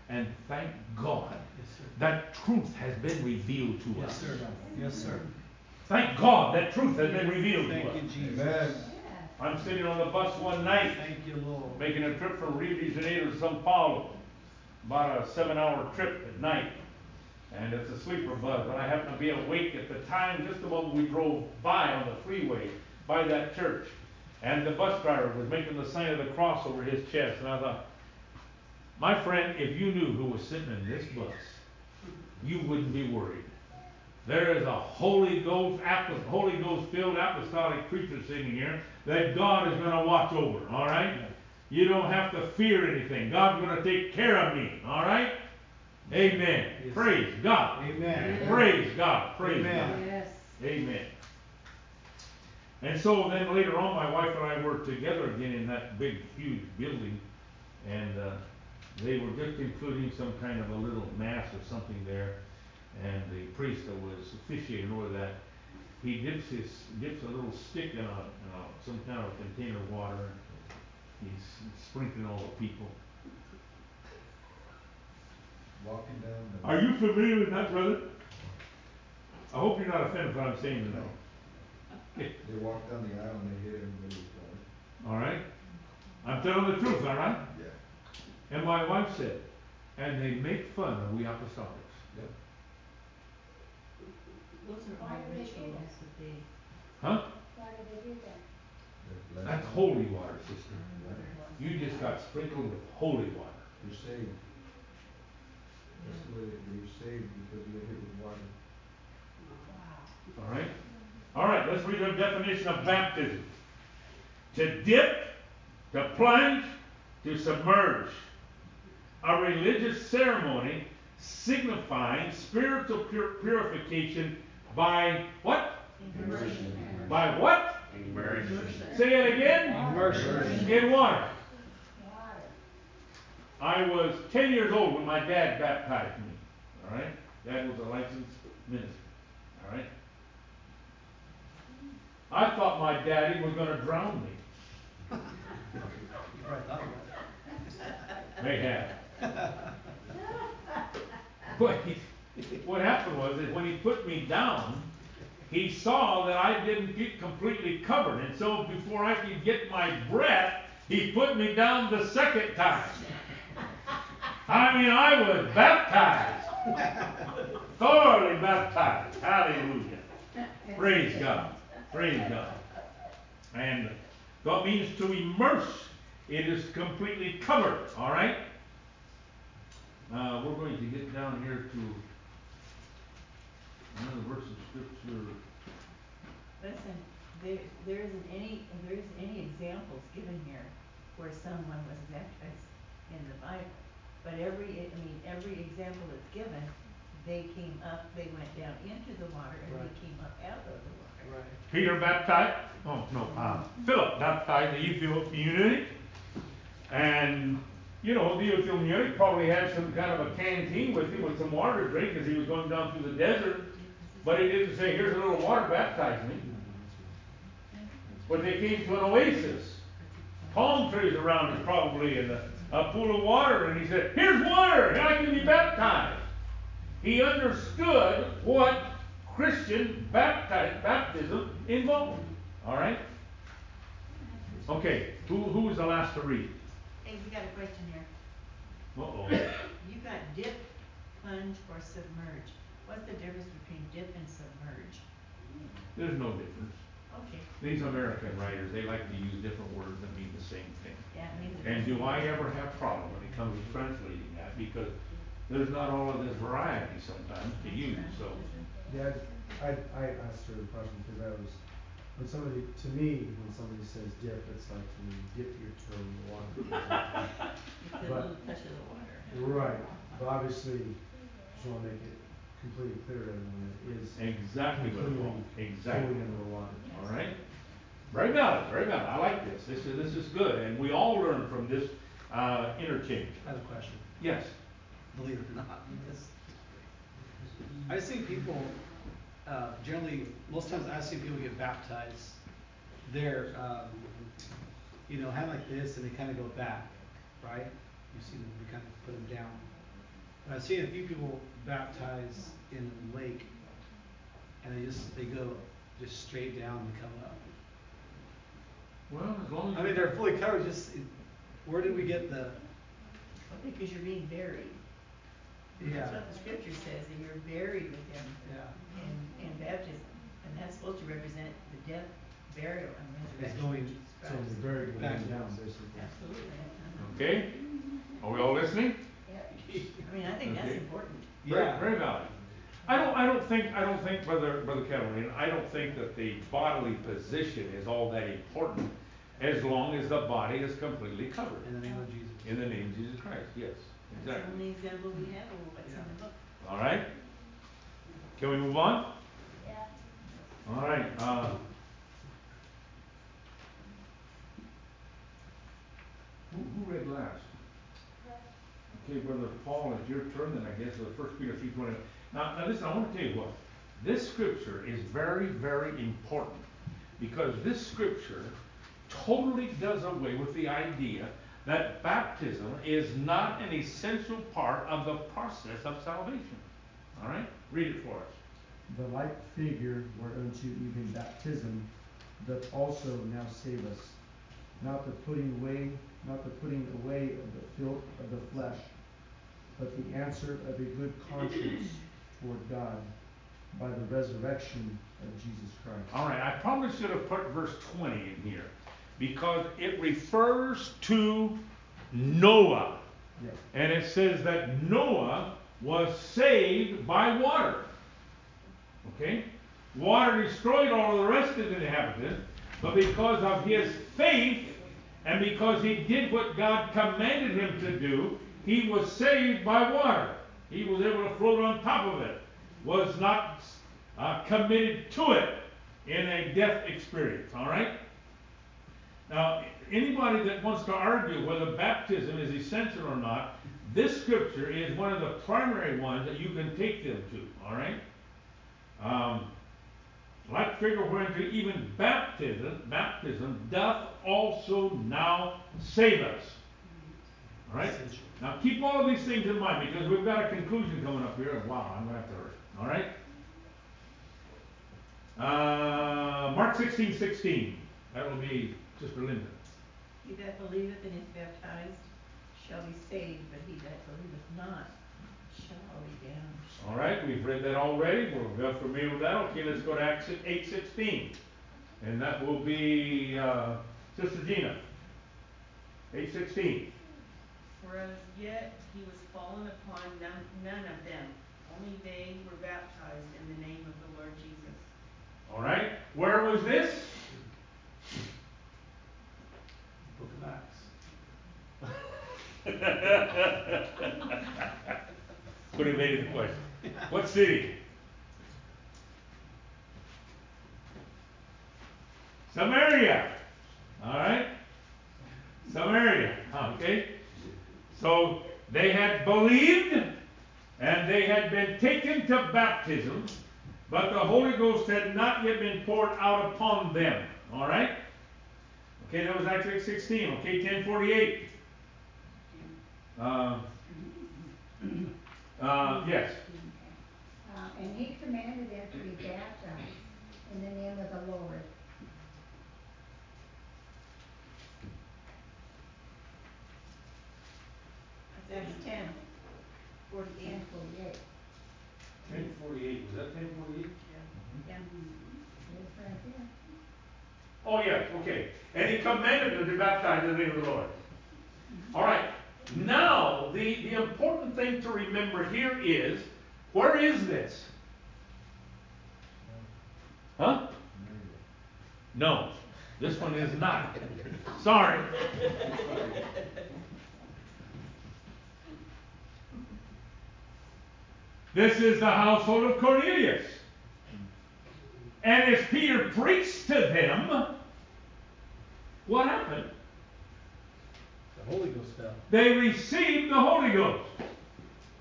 and thank God Yes, that truth has been revealed to Yes, us. sir. Yes, sir. Thank God that truth has been revealed to us. Thank us. you, Jesus. Amen. I'm sitting on the bus one night, Thank you, Lord. making a trip from Rio de Janeiro to Sao Paulo. About a seven hour trip at night. And it's a sleeper bus, but I happened to be awake at the time, just the moment we drove by on the freeway, by that church. And the bus driver was making the sign of the cross over his chest, and I thought, my friend, if you knew who was sitting in this bus, you wouldn't be worried. There is a Holy Ghost, Holy Ghost filled apostolic preacher sitting here that God is going to watch over, all right? You don't have to fear anything. God's going to take care of me, all right? Amen. Yes. Praise God. Amen. Praise God. Praise Amen. God. Yes. Amen. And so then later on, my wife and I were together again in that big, huge building, and uh, they were just including some kind of a little mass or something there, and the priest that was officiating over that, he dips his dips a little stick in a, in a some kind of container of water, and he's sprinkling all the people. Walking down the. Are you familiar with that, brother? I hope you're not offended what I'm saying tonight. They walk down the aisle and they hit everybody with water. All right? I'm telling the truth, all right? Yeah. And my wife said, and they make fun of we apostolics. Yep. Those are Why all do they rituals that? that they, Huh? Why do they do that? That's holy water, sister. Mm-hmm. You just got sprinkled with holy water. You're saved. That's the way that you're saved because you get hit with water. All right? All right, let's read the definition of baptism. To dip, to plunge, to submerge. A religious ceremony signifying spiritual pur- purification by what? immersion. By what? Immersion. Say it again. Immersion. In water. Water. I was ten years old when my dad baptized me. All right? Dad was a licensed minister. All right? I thought my daddy was going to drown me. May have. But what happened was that when he put me down, he saw that I didn't get completely covered. And so before I could get my breath, he put me down the second time. I mean, I was baptized. Thoroughly baptized. Hallelujah. Praise God. Praise God. And God means to immerse. It is completely covered. All right? Uh, we're going to get down here to another verse of scripture. Listen, there, there isn't any, there isn't any examples given here where someone was baptized in the Bible. But every, I mean, every example that's given, they came up, they went down into the water and Right. they came up out of the water. Right. Peter baptized, oh no, uh, Philip baptized the Ethiopian eunuch. And, you know, the Ethiopian eunuch probably had some kind of a canteen with him with some water to drink as he was going down through the desert. But he didn't say, here's a little water, baptize me. But they came to an oasis. Palm trees around it probably and a, a pool of water. And he said, here's water, and I can be baptized. He understood what Christian bapti- baptism involved. All right? Okay, who, who was the last to read? Hey, we got a question here. Uh-oh. You got dip, plunge, or submerge. What's the difference between dip and submerge? There's no difference. Okay, These American writers, they like to use different words that mean the same thing. yeah, it means. And do I ever have problem when it comes to translating that? Because there's not all of this variety sometimes to use, so. Yeah, I, I asked her the question because I was, when somebody, to me, when somebody says dip, it's like when you dip your toe in the water. It's a But- little touch of the water. Right, but obviously, just wanna make it completely clear to everyone that it is Exactly what it completely was. Exactly. under the water. All right? Very valid, very valid. I like this. This is, this is good. And we all learn from this, uh, interchange. I have a question, Yes. believe it or not, because I see people, uh, generally, most times I see people get baptized, they're, um, you know, hand like this and they kind of go back, right? You see them, you kind of put them down. But I've seen a few people baptized in the lake and they just, they go just straight down and come up. Well, as long as. I mean, they're fully covered, just, where did we get the, Well, because you're being buried. That's yeah, what the scripture says, that you're buried with him yeah. in, in baptism. And that's supposed to represent the death, burial, and It's resurrection going of So Christ. the very going Back. down, basically. Absolutely. Okay? Are we all listening? I mean, I think that's Okay. important. Very, Yeah. very valid. I don't, I don't think, I don't think, Brother, Brother Catalina, I don't think that the bodily position is all that important as long as the body is completely covered. In the name of Jesus. In the name of Jesus Christ, yes. That's the Exactly. only example we have of what's in the book. All right? Can we move on? Yeah. All right, uh. Who, who read last? Okay, Brother Paul, it's your turn, then I guess, the first Peter three twenty. Now, now listen, I wanna tell you what, this scripture is very, very important, because this scripture totally does away with the idea that baptism is not an essential part of the process of salvation. All right, read it for us. The like figure whereunto even baptism doth also now save us, not the putting away, not the putting away of the filth of the flesh, but the answer of a good conscience toward God by the resurrection of Jesus Christ. All right, I probably should have put verse 20 in here because it refers to Noah. Yes. And it says that Noah was saved by water. Okay? Water destroyed all of the rest of the inhabitants, but because of his faith and because he did what God commanded him to do, he was saved by water. He was able to float on top of it, was not uh, committed to it in a death experience. All right? Now, anybody that wants to argue whether baptism is essential or not, this scripture is one of the primary ones that you can take them to. All right? Um, like figure whereunto even baptism, baptism doth also now save us. All right? Now keep all of these things in mind because we've got a conclusion coming up here. Wow, I'm gonna have to hurry. All right? Uh, Mark 16, 16. That will be Sister Linda. He that believeth and is baptized shall be saved, but he that believeth not shall be damned. All right, we've read that already. We're familiar with that. Okay, let's go to Acts 8, 16. And that will be uh, Sister Gina. 8, 16. For as yet he was fallen upon none, none of them, only they were baptized in the name of the Lord Jesus. All right, where was this? Book of Acts. Could have evaded the question. What city? Samaria. All right? Samaria. Okay? So they had believed and they had been taken to baptism, but the Holy Ghost had not yet been poured out upon them. All right? Okay, that was Acts 16. Okay, 1048. Uh, uh, yes. Uh, and he commanded them to be baptized in the name of the Lord. That's Acts ten, forty-eight. Ten forty-eight. 1048. Was that 1048? Mm-hmm. Yeah. It's right there. Oh, yes, okay. And he commanded them to baptize in the name of the Lord. Mm-hmm. All right. Now, the, the important thing to remember here is where is this? Huh? No, this one is not. Sorry. This is the household of Cornelius. And as Peter preached to them, what happened? The Holy Ghost fell. They received the Holy Ghost.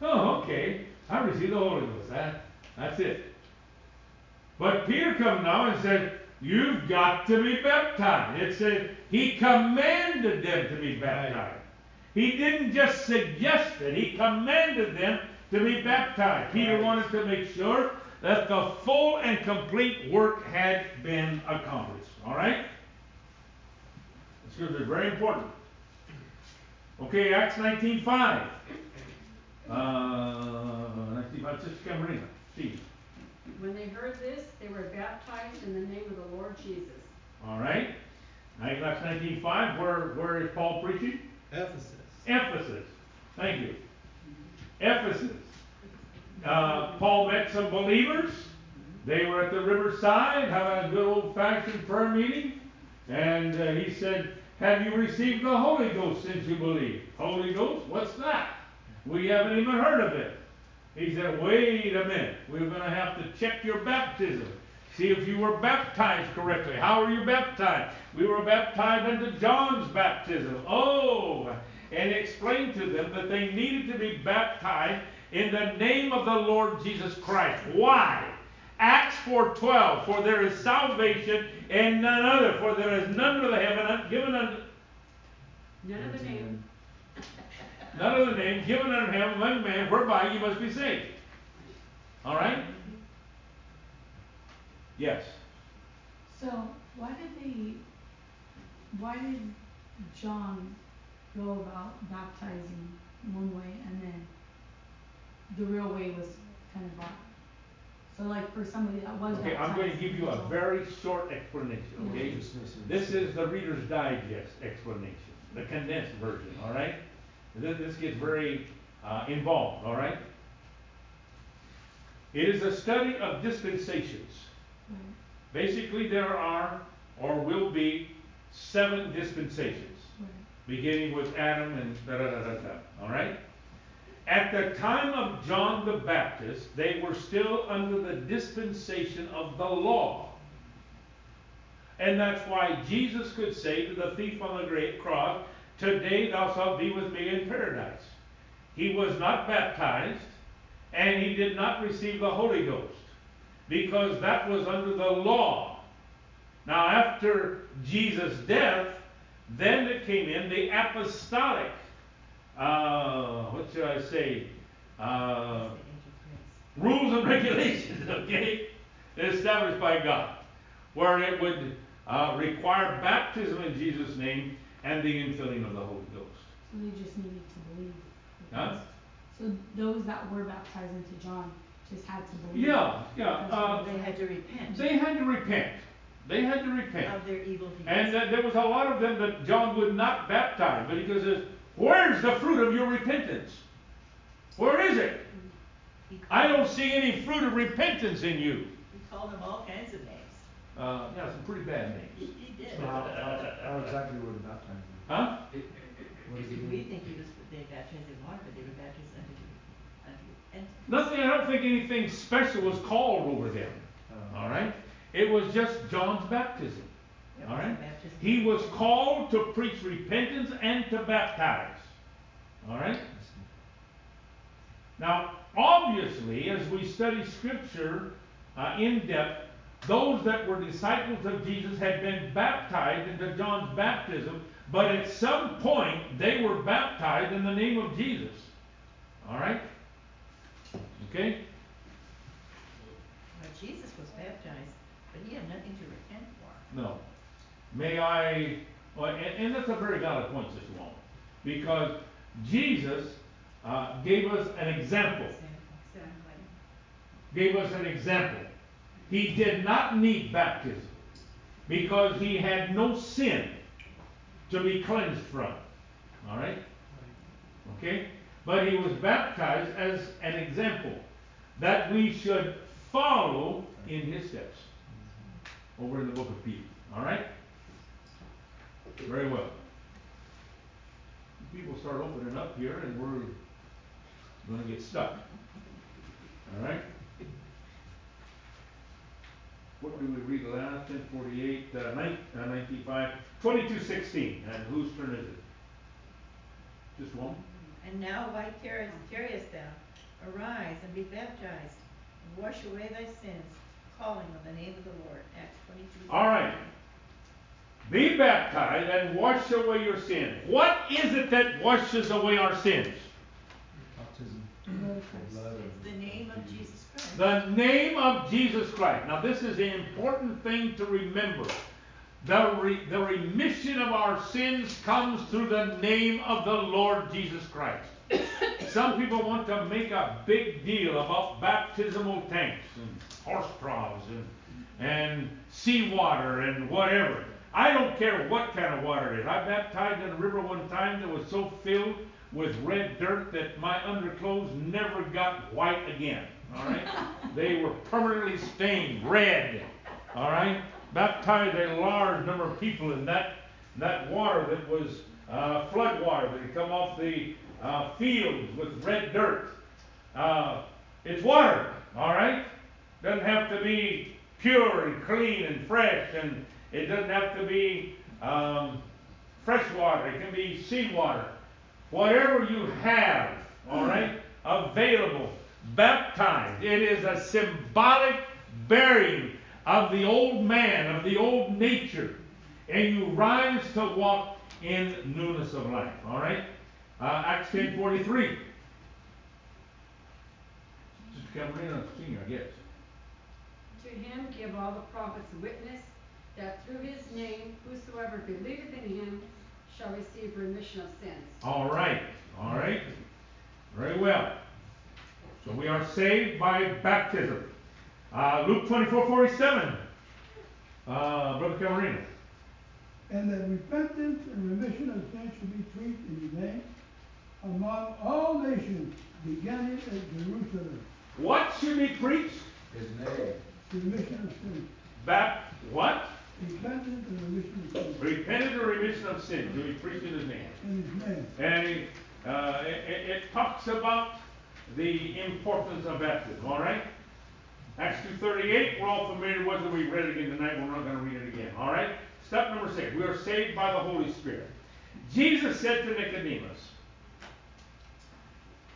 Oh, okay. I received the Holy Ghost. That, that's it. But Peter comes now and said, You've got to be baptized. It said he commanded them to be baptized. He didn't just suggest it, he commanded them to be baptized. Peter wanted to make sure that the full and complete work had been accomplished. All right? The scripture is very important. Okay, Acts 19.5. Uh, 19.5, Sister Camarina, Steve. When they heard this, they were baptized in the name of the Lord Jesus. All right. Acts 19.5, where, where is Paul preaching? Ephesus. Ephesus. Thank you. Ephesus. Uh, Paul met some believers. They were at the riverside having a good old fashioned prayer meeting. And uh, he said, Have you received the Holy Ghost since you believe? Holy Ghost? What's that? We haven't even heard of it. He said, wait a minute, we're gonna have to check your baptism. See if you were baptized correctly. How were you baptized? We were baptized into John's baptism. Oh, and explained to them that they needed to be baptized in the name of the Lord Jesus Christ. Why? Acts 4:12, for there is salvation in none other, for there is none under the heaven given unto None of the name. none other name given unto him among men whereby you must be saved. All right? Yes. So why did they, why did John go about baptizing one way and then the real way was kind of brought? So like for somebody that was Okay. I'm going to give you a very short explanation, okay? This is the Reader's Digest explanation, the condensed version, all right? This, this gets very uh, involved, all right? It is a study of dispensations. Basically, there are, or will be, seven dispensations. Beginning with Adam and da-da-da-da-da, all right? At the time of John the Baptist, they were still under the dispensation of the law. And that's why Jesus could say to the thief on the great cross, Today thou shalt be with me in paradise. He was not baptized, and he did not receive the Holy Ghost, because that was under the law. Now, after Jesus' death, then it came in the apostolic, uh, what should I say, uh, rules and regulations, okay, established by God, where it would uh, require baptism in Jesus' name and the infilling of the Holy Ghost. So they just needed to believe. Huh? So those that were baptized into John just had to believe. Yeah, yeah. Uh, They had to repent they had to repent. They had to repent. of their evil deeds. And uh, there was a lot of them that John would not baptize, but he goes, says, Where's the fruit of your repentance? Where is it? I don't see any fruit of repentance in you. He called them all kinds of names. Uh, yeah, some pretty bad names. he did. So how, how, how exactly would it baptize them? Huh? What does it We think he was, they baptized in water, but they were baptized unto, unto repentance. Nothing, I don't think anything special was called over them. Uh, All right? It was just John's baptism. All right? baptism. He was called to preach repentance and to baptize. All right? Now, obviously, as we study Scripture uh, in depth, those that were disciples of Jesus had been baptized into John's baptism, but at some point they were baptized in the name of Jesus. All right? Okay? Well, Jesus had nothing to repent for. No. May I, well, and, and that's a very valid point, Sister Wallen, because Jesus uh, gave us an example. Exactly. gave us an example. He did not need baptism because he had no sin to be cleansed from. All right? Okay? But he was baptized as an example that we should follow in his steps. Over in the book of Peter. All right? Very well. People start opening up here and we're going to get stuck. All right? What do we read last? Ten forty-eight, uh, nine, uh, ninety-five, twenty-two sixteen. And whose turn is it? Just one? And now why tarriest, tarriest thou? Arise and be baptized, and wash away thy sins, calling on the name of the Lord. Acts twenty-two. All right. Be baptized and wash away your sins. What is it that washes away our sins? Baptism. The Christ. blood of It's the name of Jesus Christ. The name of Jesus Christ. Now, this is an important thing to remember. The, re- the remission of our sins comes through the name of the Lord Jesus Christ. Some people want to make a big deal about baptismal tanks and horse troughs and, and seawater and whatever. I don't care what kind of water it is. I baptized in a river one time that was so filled with red dirt that my underclothes never got white again. All right? they were permanently stained red. All right? Baptized a large number of people in that, that water that was uh, flood water that had come off the uh, fields with red dirt. Uh, it's water, all right? Doesn't have to be pure and clean and fresh, and it doesn't have to be um, fresh water. It can be seawater. Whatever you have, all right, available, baptized. It is a symbolic burying of the old man, of the old nature, and you rise to walk in newness of life. All right, uh, Acts ten forty three. Just come in on senior, I guess. To him give all the prophets witness that through his name whosoever believeth in him shall receive remission of sins. All right, all right, very well. So we are saved by baptism. Uh, Luke twenty four forty seven. Uh, Brother Camarino. And that repentance and remission of sins should be preached in his name among all nations, beginning at Jerusalem. What should be preached? His name. Remission of sins. Bap what? Repentance and remission of sins. Repentance and remission of sins. Do we preach in his name? In his name. And uh, it, it, it talks about the importance of baptism, all right? Acts 2.38, we're all familiar with it. We read it again tonight. We're not going to read it again, all right? Step number six, we are saved by the Holy Spirit. Jesus said to Nicodemus,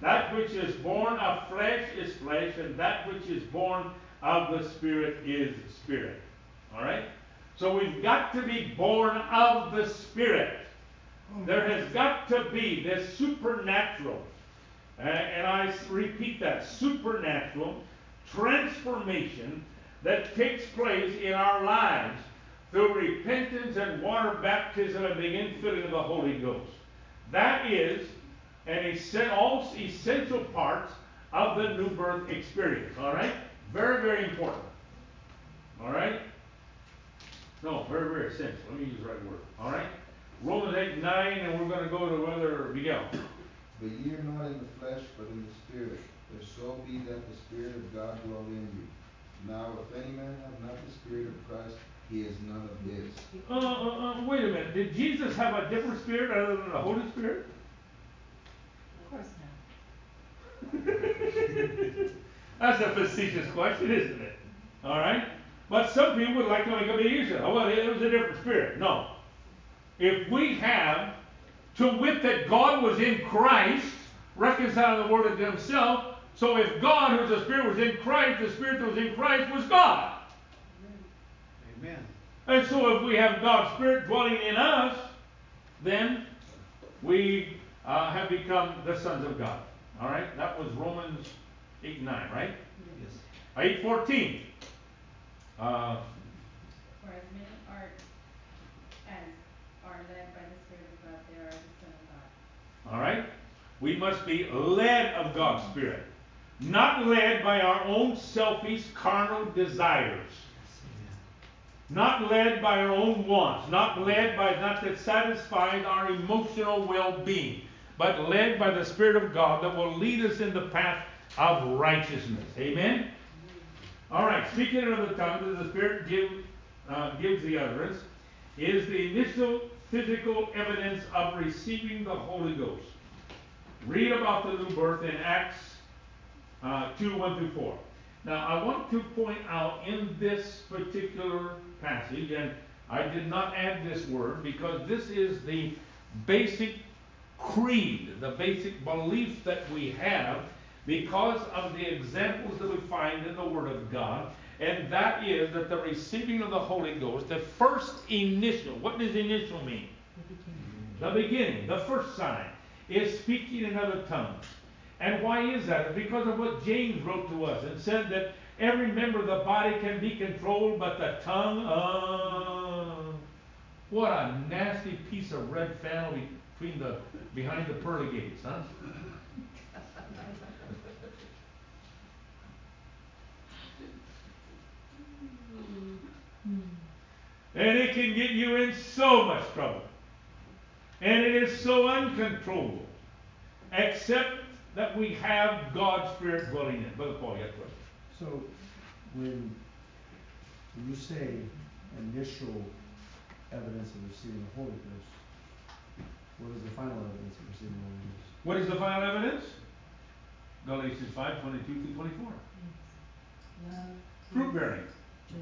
That which is born of flesh is flesh, and that which is born of the Spirit is spirit. All right? So we've got to be born of the Spirit. There has got to be this supernatural, uh, and I repeat that supernatural transformation that takes place in our lives through repentance and water baptism and the infilling of the Holy Ghost. That is an all essential parts of the new birth experience. All right? Very, very important. All right? No, very, very essential. Let me use the right word. All right? Romans 8 9, and we're going to go to Brother Miguel. But ye are not in the flesh, but in the spirit, if so be that the Spirit of God dwell in you. Now if any man have not the Spirit of Christ, he is none of his. Uh, uh, uh, wait a minute. Did Jesus have a different spirit other than the Holy Spirit? Of course not. That's a facetious question, isn't it? All right? But some people would like to make a big issue. Oh, well, it was a different spirit. No. If we have to wit that God was in Christ, reconciling the world to himself, so if God, who is the Spirit, was in Christ, the Spirit that was in Christ was God. Amen. And so if we have God's Spirit dwelling in us, then we uh, have become the sons of God. All right? That was Romans 8 9, right? Yes. 8 14. Uh, For as many are, as are led by the Spirit of God, they are the Son of God. all right? We must be led of God's Spirit, not led by our own selfish carnal desires. Not led by our own wants, not led by that that satisfies our emotional well being, but led by the Spirit of God that will lead us in the path of righteousness. Amen? All right, speaking in other tongues, that the Spirit give, uh, gives the utterance, is the initial physical evidence of receiving the Holy Ghost. Read about the new birth in Acts uh, 2 1 through 4. Now, I want to point out in this particular passage, and I did not add this word because this is the basic creed, the basic belief that we have because of the examples that we find in the Word of God, and that is that the receiving of the Holy Ghost, the first initial, what does initial mean? The beginning, the first sign, is speaking in other tongues. And why is that? It's because of what James wrote to us and said that every member of the body can be controlled, but the tongue, uh, what a nasty piece of red flannel between the, behind the pearly gates, huh? and it can get you in so much trouble. And it is so uncontrollable. Except that we have God's Spirit dwelling in. Brother Paul, you have question. So when you say initial evidence of receiving the Holy Ghost, what is the final evidence of receiving the Holy Ghost? What is the final evidence? Galatians five, twenty-two through twenty-four. Love, Fruit bearing, joy,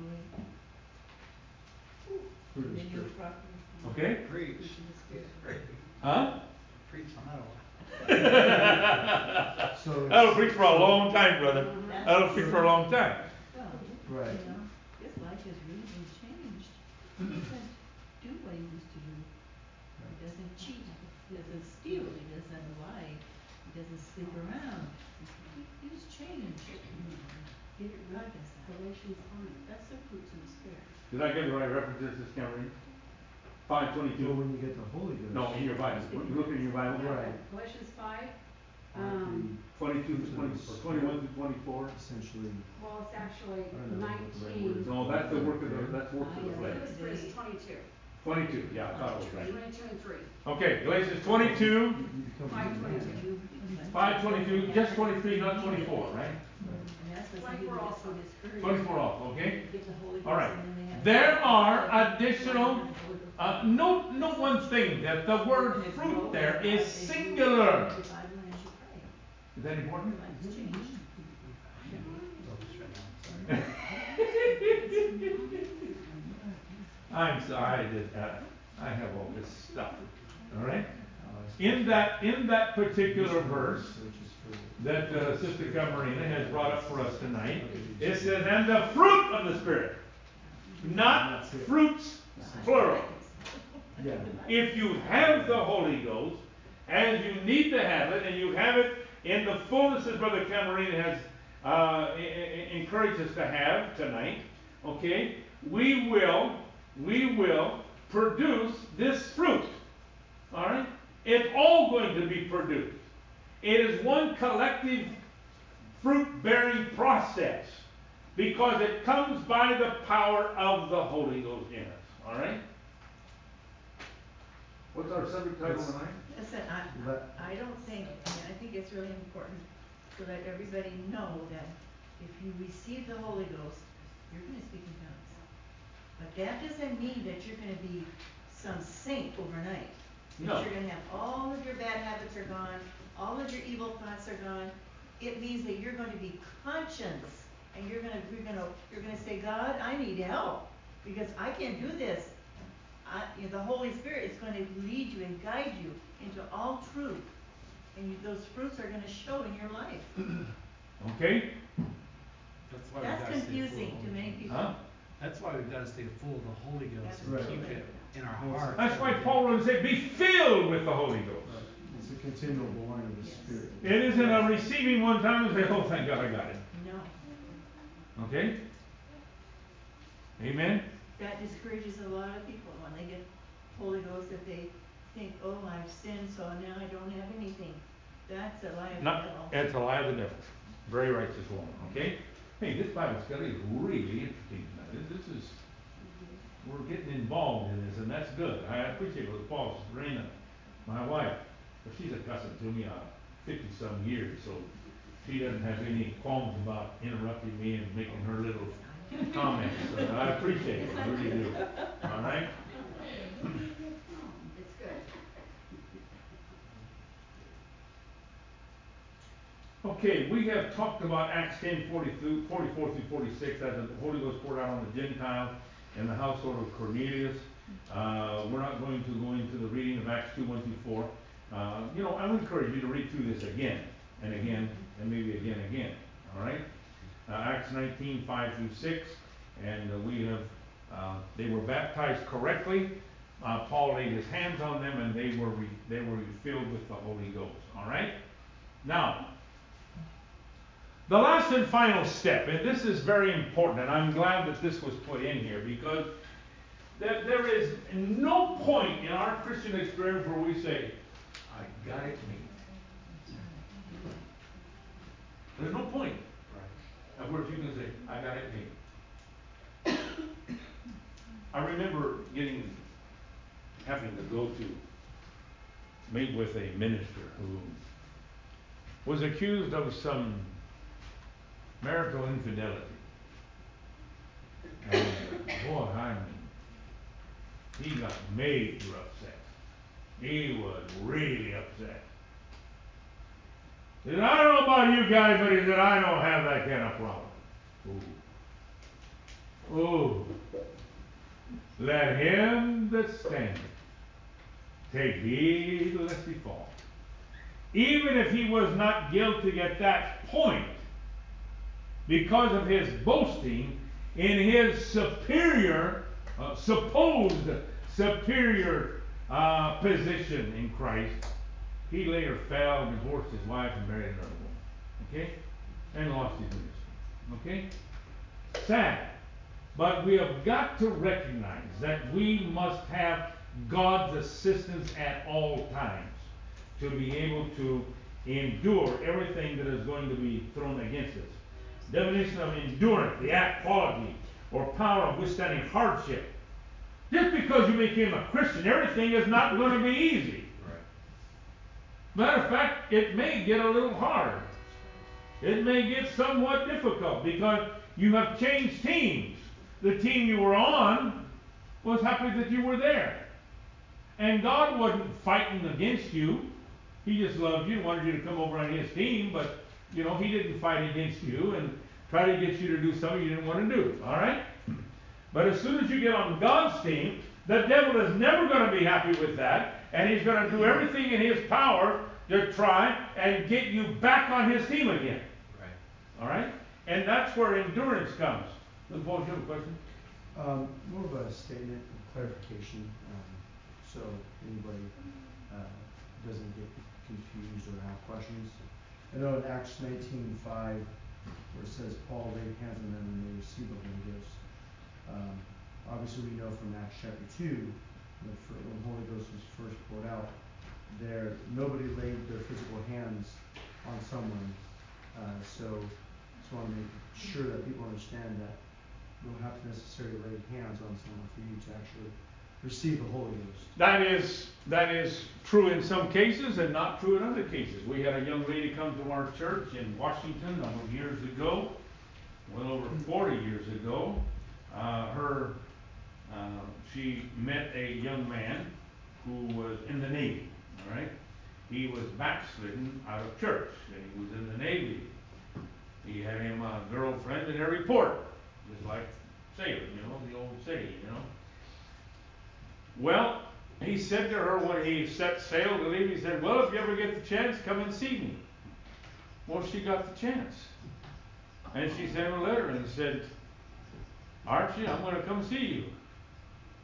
Fruit of the dominion, Spirit. okay? Preach. Huh? Preach on that one. so That'll preach for a long time, brother. That'll preach for a long time. Oh, well, Right. you know, his life has really been changed. He doesn't do what he used to do. He doesn't cheat, he doesn't steal, he doesn't lie, he sleep around. He's changed. Get it right. Galatians five. That's the fruits of the spirit. Did I give the right references, Miss Cameron? Five So twenty-two? when you get the Holy Ghost. No, in your Bible. You look in your Bible. Right. Galatians five, um, Twenty-two to twenty, or twenty-one to twenty-four? Essentially, well, it's actually I don't know what the right word nineteen. No, that's the work of the, that's work of the Fruit of flesh. the Spirit is twenty-two. Twenty-two, yeah, I thought it was right. Twenty-two and three. Okay, Galatians twenty-two, you, you become a Five new man. twenty-two. five twenty-two, just twenty-three, not twenty-four, right? And that's what he 24 gets also. so discouraged. Twenty-four off, okay? Get the Holy Ghost All right. and then they have. There are additional, uh, note, note one thing, that the word fruit there is singular. The Bible as. Is that important? I'm sorry that, uh, I have all this stuff, all right? In that, in that particular verse that, uh, Sister Camarina has brought up for us tonight, it says, and the fruit of the Spirit, not fruits, plural. If you have the Holy Ghost, as you need to have it, and you have it in the fullness that Brother Camarina has uh, encouraged us to have tonight, okay, we will, we will produce this fruit. All right? It's all going to be produced. It is one collective fruit bearing process because it comes by the power of the Holy Ghost in us. All right? What's our subject title Let's- tonight? Listen, I, Let- I don't think, I mean, I think it's really important to let everybody know that if you receive the Holy Ghost, you're gonna speak in tongues. But that doesn't mean that you're gonna be some saint overnight. No. That you're gonna have, all of your bad habits are gone, all of your evil thoughts are gone. It means that you're going to be conscious, and you're gonna, you're gonna, you're gonna say, God, I need help, because I can't do this. I, you know, the Holy Spirit is going to lead you and guide you into all truth. And you, those fruits are going to show in your life. Okay? That's why we That's gotta stay full confusing to many people. Huh? That's why we've gotta stay full of the Holy Ghost and Right. keep it in our hearts. That's why every day. Paul would say, be filled with the Holy Ghost. It's a continual born of the Yes. Spirit. It isn't a receiving one time and say, oh, thank God I got it. No, Okay? Amen? that discourages a lot of people when they get Holy Ghost that they think, oh, I've sinned, so now I don't have anything. That's a lie of the Not, devil. it's a lie of the devil. Very righteous woman, okay? Hey, this Bible study is really interesting tonight. This- is, we're getting involved in this, and that's good. I appreciate what Paul, Serena, my wife, she's accustomed to me uh fifty-some years, so she doesn't have any qualms about interrupting me and making her little comments. So I appreciate it, I really do. All right? It's good. Okay, we have talked about Acts ten forty through, forty-four through forty-six, as the Holy Ghost poured out on the Gentiles and the household of Cornelius. Uh, we're not going to go into the reading of Acts two, one through four. Uh, you know, I would encourage you to read through this again and again, and maybe again, and again, all right? Uh, Acts nineteen, five through six, and uh, we have, uh, they were baptized correctly. Uh, Paul laid his hands on them and they were, re- they were filled with the Holy Ghost, all right? Now, the last and final step, and this is very important, and I'm glad that this was put in here because there, there is no point in our Christian experience where we say, I got it made. There's no point. Of where you can say, I got it made. I remember getting, having to go to meet with a minister who was accused of some marital infidelity. And boy, I mean, he got major upset. He was really upset. He said, I don't know about you guys, but he said, I don't have that kind of problem. Ooh. Ooh. Let him that standeth take heed lest he fall. Even if he was not guilty at that point, because of his boasting in his superior, uh, supposed superior uh, position in Christ, he later fell divorced his wife and married another woman. Okay? And lost his ministry. Okay? Sad. But we have got to recognize that we must have God's assistance at all times to be able to endure everything that is going to be thrown against us. Definition of endurance, the act, quality, or power of withstanding hardship. Just because you became a Christian, everything is not going to be easy. Matter of fact, it may get a little hard. It may get somewhat difficult because you have changed teams. The team you were on was happy that you were there. And God wasn't fighting against you. He just loved you, and wanted you to come over on his team, but you know, he didn't fight against you and try to get you to do something you didn't want to do. All right? But as soon as you get on God's team, the devil is never going to be happy with that, and he's going to do everything in his power to try and get you back on his team again. Right. All right? And that's where endurance comes. Look, Paul, you have a question? Um, more of a statement of clarification, um, so anybody, uh, doesn't get confused or have questions. I know in Acts nineteen five, where it says Paul laid hands on them and they received the Holy Ghost. Um, obviously we know from Acts chapter two, when the Holy Ghost was first poured out, there, nobody laid their physical hands on someone. Uh, so, just wanna make sure that people understand that you don't have to necessarily lay hands on someone for you to actually receive the Holy Ghost. That is that is true in some cases and not true in other cases. We had a young lady come to our church in Washington a number of years ago, well over 40 years ago. Uh, her uh, she met a young man who was in the Navy. All right, he was backslidden out of church, and he was in the Navy. He had him a girlfriend in every port, just like sailor, you know, the old saying, you know. Well, he said to her when he set sail to leave, he said, Well, if you ever get the chance, come and see me. Well, she got the chance. And she sent him a letter and said, Archie, I'm going to come see you.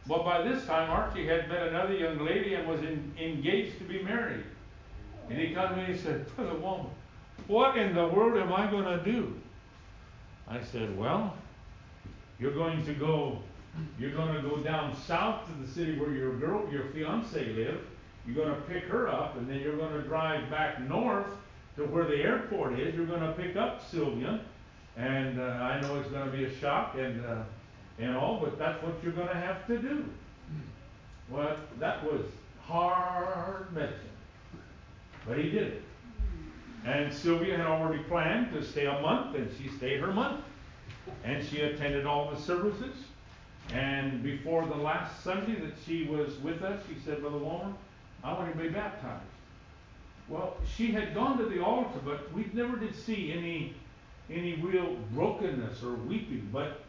Well, by this time, Archie had met another young lady and was in, engaged to be married. And he to me and he said, Brother Walmer, what in the world am I going to do? I said, Well, you're going to go you're going to go down south to the city where your girl, your fiance lived. You're going to pick her up, and then you're going to drive back north to where the airport is. You're going to pick up Sylvia, and uh, I know it's going to be a shock and uh, and all, but that's what you're going to have to do. Well, that was hard medicine, but he did it. And Sylvia had already planned to stay a month, and she stayed her month, and she attended all the services. And before the last Sunday that she was with us, she said, Brother Walmer, I want to be baptized. Well, she had gone to the altar, but we never did see any any real brokenness or weeping. But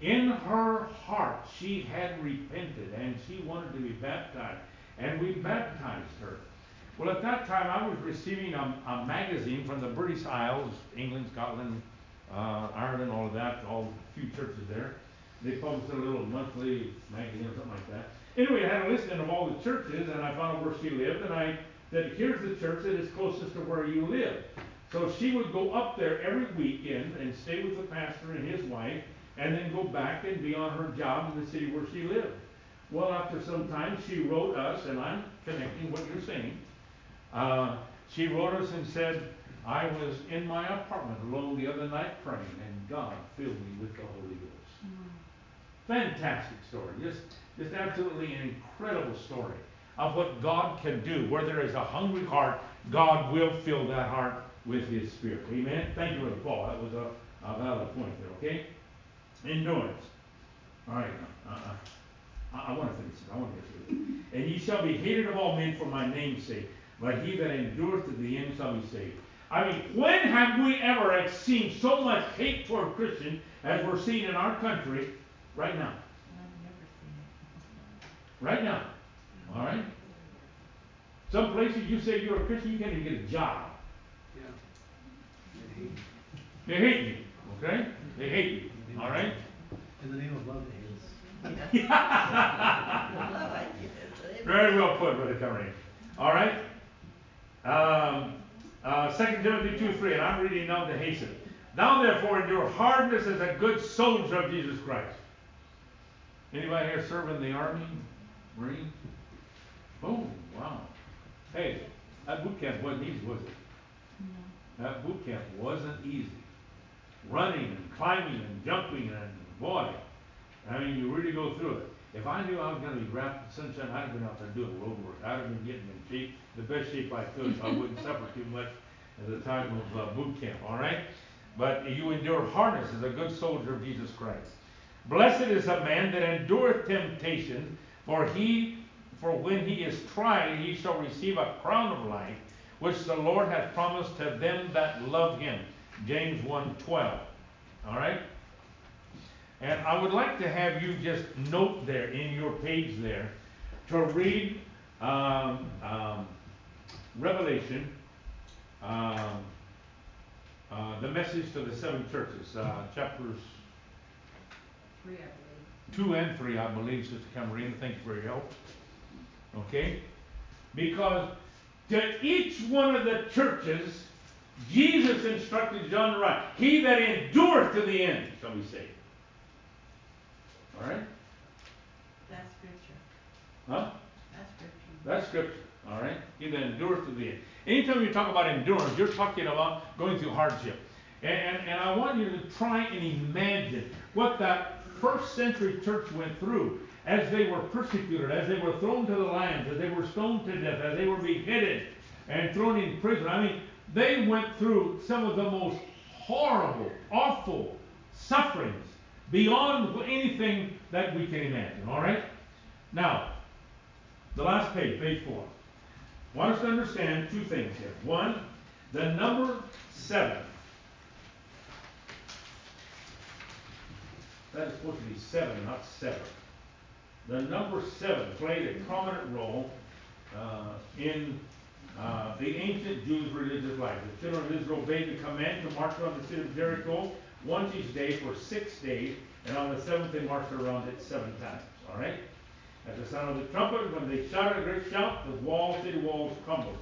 in her heart, she had repented and she wanted to be baptized. And we baptized her. Well, at that time, I was receiving a, a magazine from the British Isles, England, Scotland, uh, Ireland, all of that, all a few churches there. They published a little monthly magazine or something like that. Anyway, I had a listing of all the churches, and I found out where she lived, and I said, here's the church that is closest to where you live. So she would go up there every weekend and stay with the pastor and his wife, and then go back and be on her job in the city where she lived. Well, after some time, she wrote us, and I'm connecting what you're saying. Uh, she wrote us and said, I was in my apartment alone the other night praying, and God filled me with the Holy. Fantastic story. Just, just absolutely an incredible story of what God can do. Where there is a hungry heart, God will fill that heart with His Spirit. Amen. Thank you, Brother Paul. That was a, a valid point there. Okay. Endurance. All right. Uh, uh, I, I want to finish it. I want to get through it. And ye shall be hated of all men for my name's sake, but he that endureth to the end shall be saved. I mean, when have we ever seen so much hate toward Christians as we're seeing in our country right now? Right now. All right? Some places you say you're a Christian, you can't even get a job. Yeah. They hate you. Okay? They hate you. All right? In the name of love, they hate us. Very well put, Brother Cameron. All right? Um, uh, 2 Timothy 2 3, and I'm reading now to hasten. Thou therefore endure hardness as a good soldier of Jesus Christ. Anybody here serving in the Army? Marine? Oh, wow. Hey, that boot camp wasn't easy, was it? No. That boot camp wasn't easy. Running and climbing and jumping and boy, I mean, you really go through it. If I knew I was going to be wrapped in sunshine, I'd have been out there doing road work. I'd have been getting in shape, the best shape I could, so I wouldn't suffer too much at the time of uh, boot camp. All right, but you endure hardness as a good soldier of Jesus Christ. Blessed is the man that endureth temptation, for he, for when he is tried, he shall receive a crown of life, which the Lord hath promised to them that love him. James 1:12. All right. And I would like to have you just note there in your page there to read um, um, Revelation, um, uh, the message to the seven churches, uh, chapters Three, I believe. two and three, I believe, Sister Camarina. Thank you for your help. Okay? Because to each one of the churches, Jesus instructed John to write, He that endureth to the end shall be saved. All right? That's scripture. Huh? That's scripture. That's scripture. All right? He that endureth to the end. Anytime you talk about endurance, you're talking about going through hardship. And, and, and I want you to try and imagine what that first century church went through as they were persecuted, as they were thrown to the lions, as they were stoned to death, as they were beheaded and thrown in prison. I mean, they went through some of the most horrible, awful sufferings beyond anything that we can imagine. All right? Now, the last page, page four. I want us to understand two things here. One, the number seven. That is supposed to be seven, not seven. The number seven played a prominent role uh, in uh, the ancient Jews' religious life. The children of Israel obeyed the command to march around the city of Jericho once each day for six days, and on the seventh they marched around it seven times. All right? At the sound of the trumpet, when they shouted a great shout, the walls, city walls crumbled.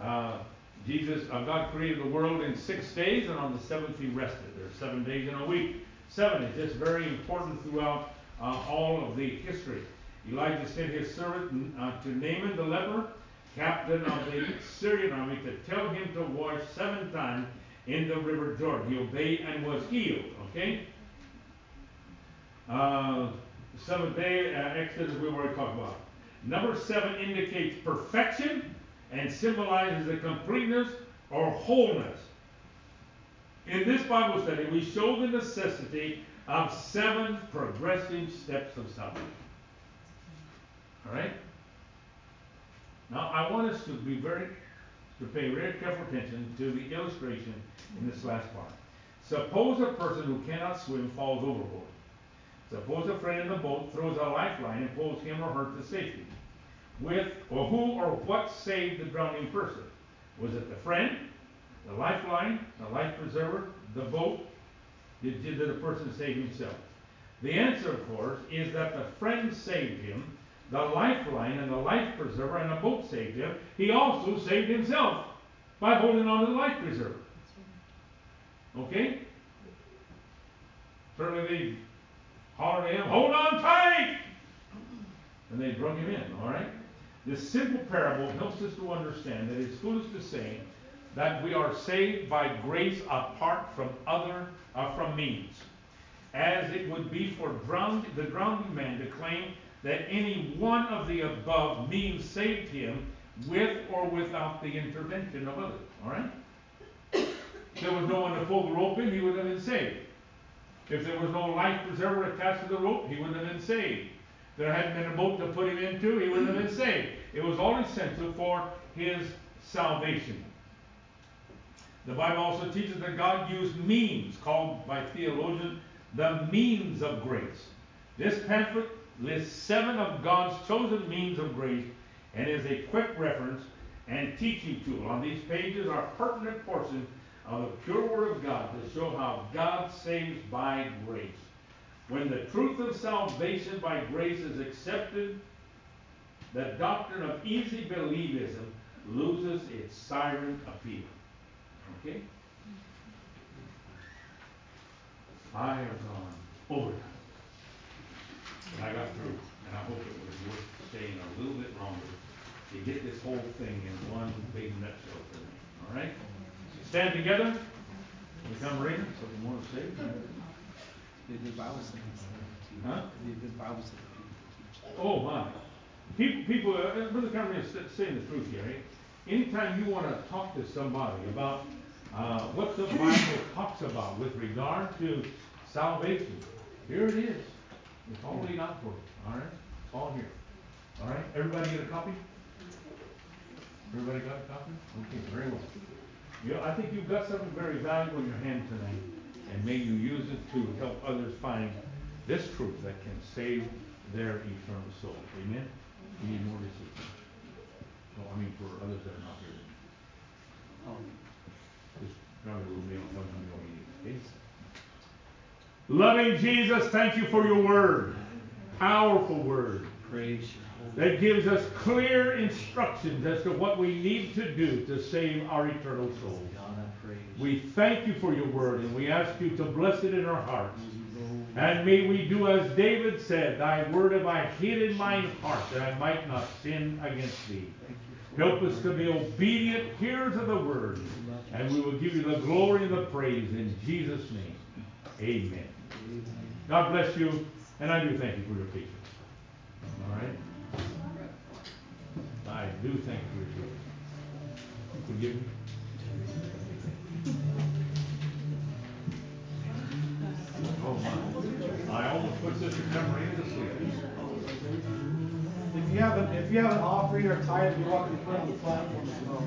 Uh, Jesus, uh, God created the world in six days, and on the seventh He rested. There are seven days in a week. Seven is just very important throughout uh, all of the history. Elijah sent his servant uh, to Naaman the leper, captain of the Syrian army, to tell him to wash seven times in the river Jordan. He obeyed and was healed. Okay? Uh, seventh day, uh, Exodus, we've already talked about. Number seven indicates perfection and symbolizes the completeness or wholeness. In this Bible study, we show the necessity of seven progressive steps of salvation. All right? Now, I want us to be very, to pay very careful attention to the illustration in this last part. Suppose a person who cannot swim falls overboard. Suppose a friend in the boat throws a lifeline and pulls him or her to safety. With or who or what saved the drowning person? Was it the friend, the lifeline, the life preserver, the boat? Did, the person save himself? The answer, of course, is that the friend saved him, the lifeline and the life preserver and the boat saved him. He also saved himself by holding on to the life preserver. Okay? Certainly they hollered at him, hold on tight! And they drug him in, all right? This simple parable helps us to understand that it's foolish to say that we are saved by grace apart from other uh, from means. as it would be for drowned, the drowning man to claim that any one of the above means saved him with or without the intervention of others. All right? If there was no one to pull the rope in, he would have been saved. If there was no life preserver attached to the rope, he wouldn't have been saved. There hadn't been a boat to put him into, he wouldn't have been saved. It was all essential for his salvation. The Bible also teaches that God used means, called by theologians the means of grace. This pamphlet lists seven of God's chosen means of grace and is a quick reference and teaching tool. On these pages are pertinent portions of the pure Word of God to show how God saves by grace. When the truth of salvation by grace is accepted, the doctrine of easy believism loses its siren appeal. Okay? I have gone overtime. But I got through, and I hope it was worth staying a little bit longer to get this whole thing in one big nutshell for me. All right? Stand together. Become readers. Something more to say? They did Bible studies. Huh? They did Bible studies. Oh my. People, people, uh, Brother Cameron is saying the truth here. Eh? Anytime you want to talk to somebody about uh, what the Bible talks about with regard to salvation, here it is. It's all laid out for you. All right? It's all here. All right? Everybody get a copy? Everybody got a copy? Okay, very well. Yeah, I think you've got something very valuable in your hand tonight, and may you use it to help others find this truth that can save their eternal soul. Amen? We need more receipts. Oh, I mean, for others that are not here. Oh, Just grab a little mail, tell them you don't need it, okay? Loving Jesus, thank you for your word. Powerful word. praise That gives us clear instructions as to what we need to do to save our eternal souls. God, I praise We thank you for your word and we ask you to bless it in our hearts. And may we do as David said, Thy word have I hid in mine heart that I might not sin against thee. Help us to be obedient hearers of the word. And we will give you the glory and the praise in Jesus' name. Amen. God bless you. And I do thank you for your patience. All right? I do thank you for your patience. Forgive me? Oh my. I almost put sleep. If you have an, if you have an offering or tithe, you're welcome to put on the platform as well.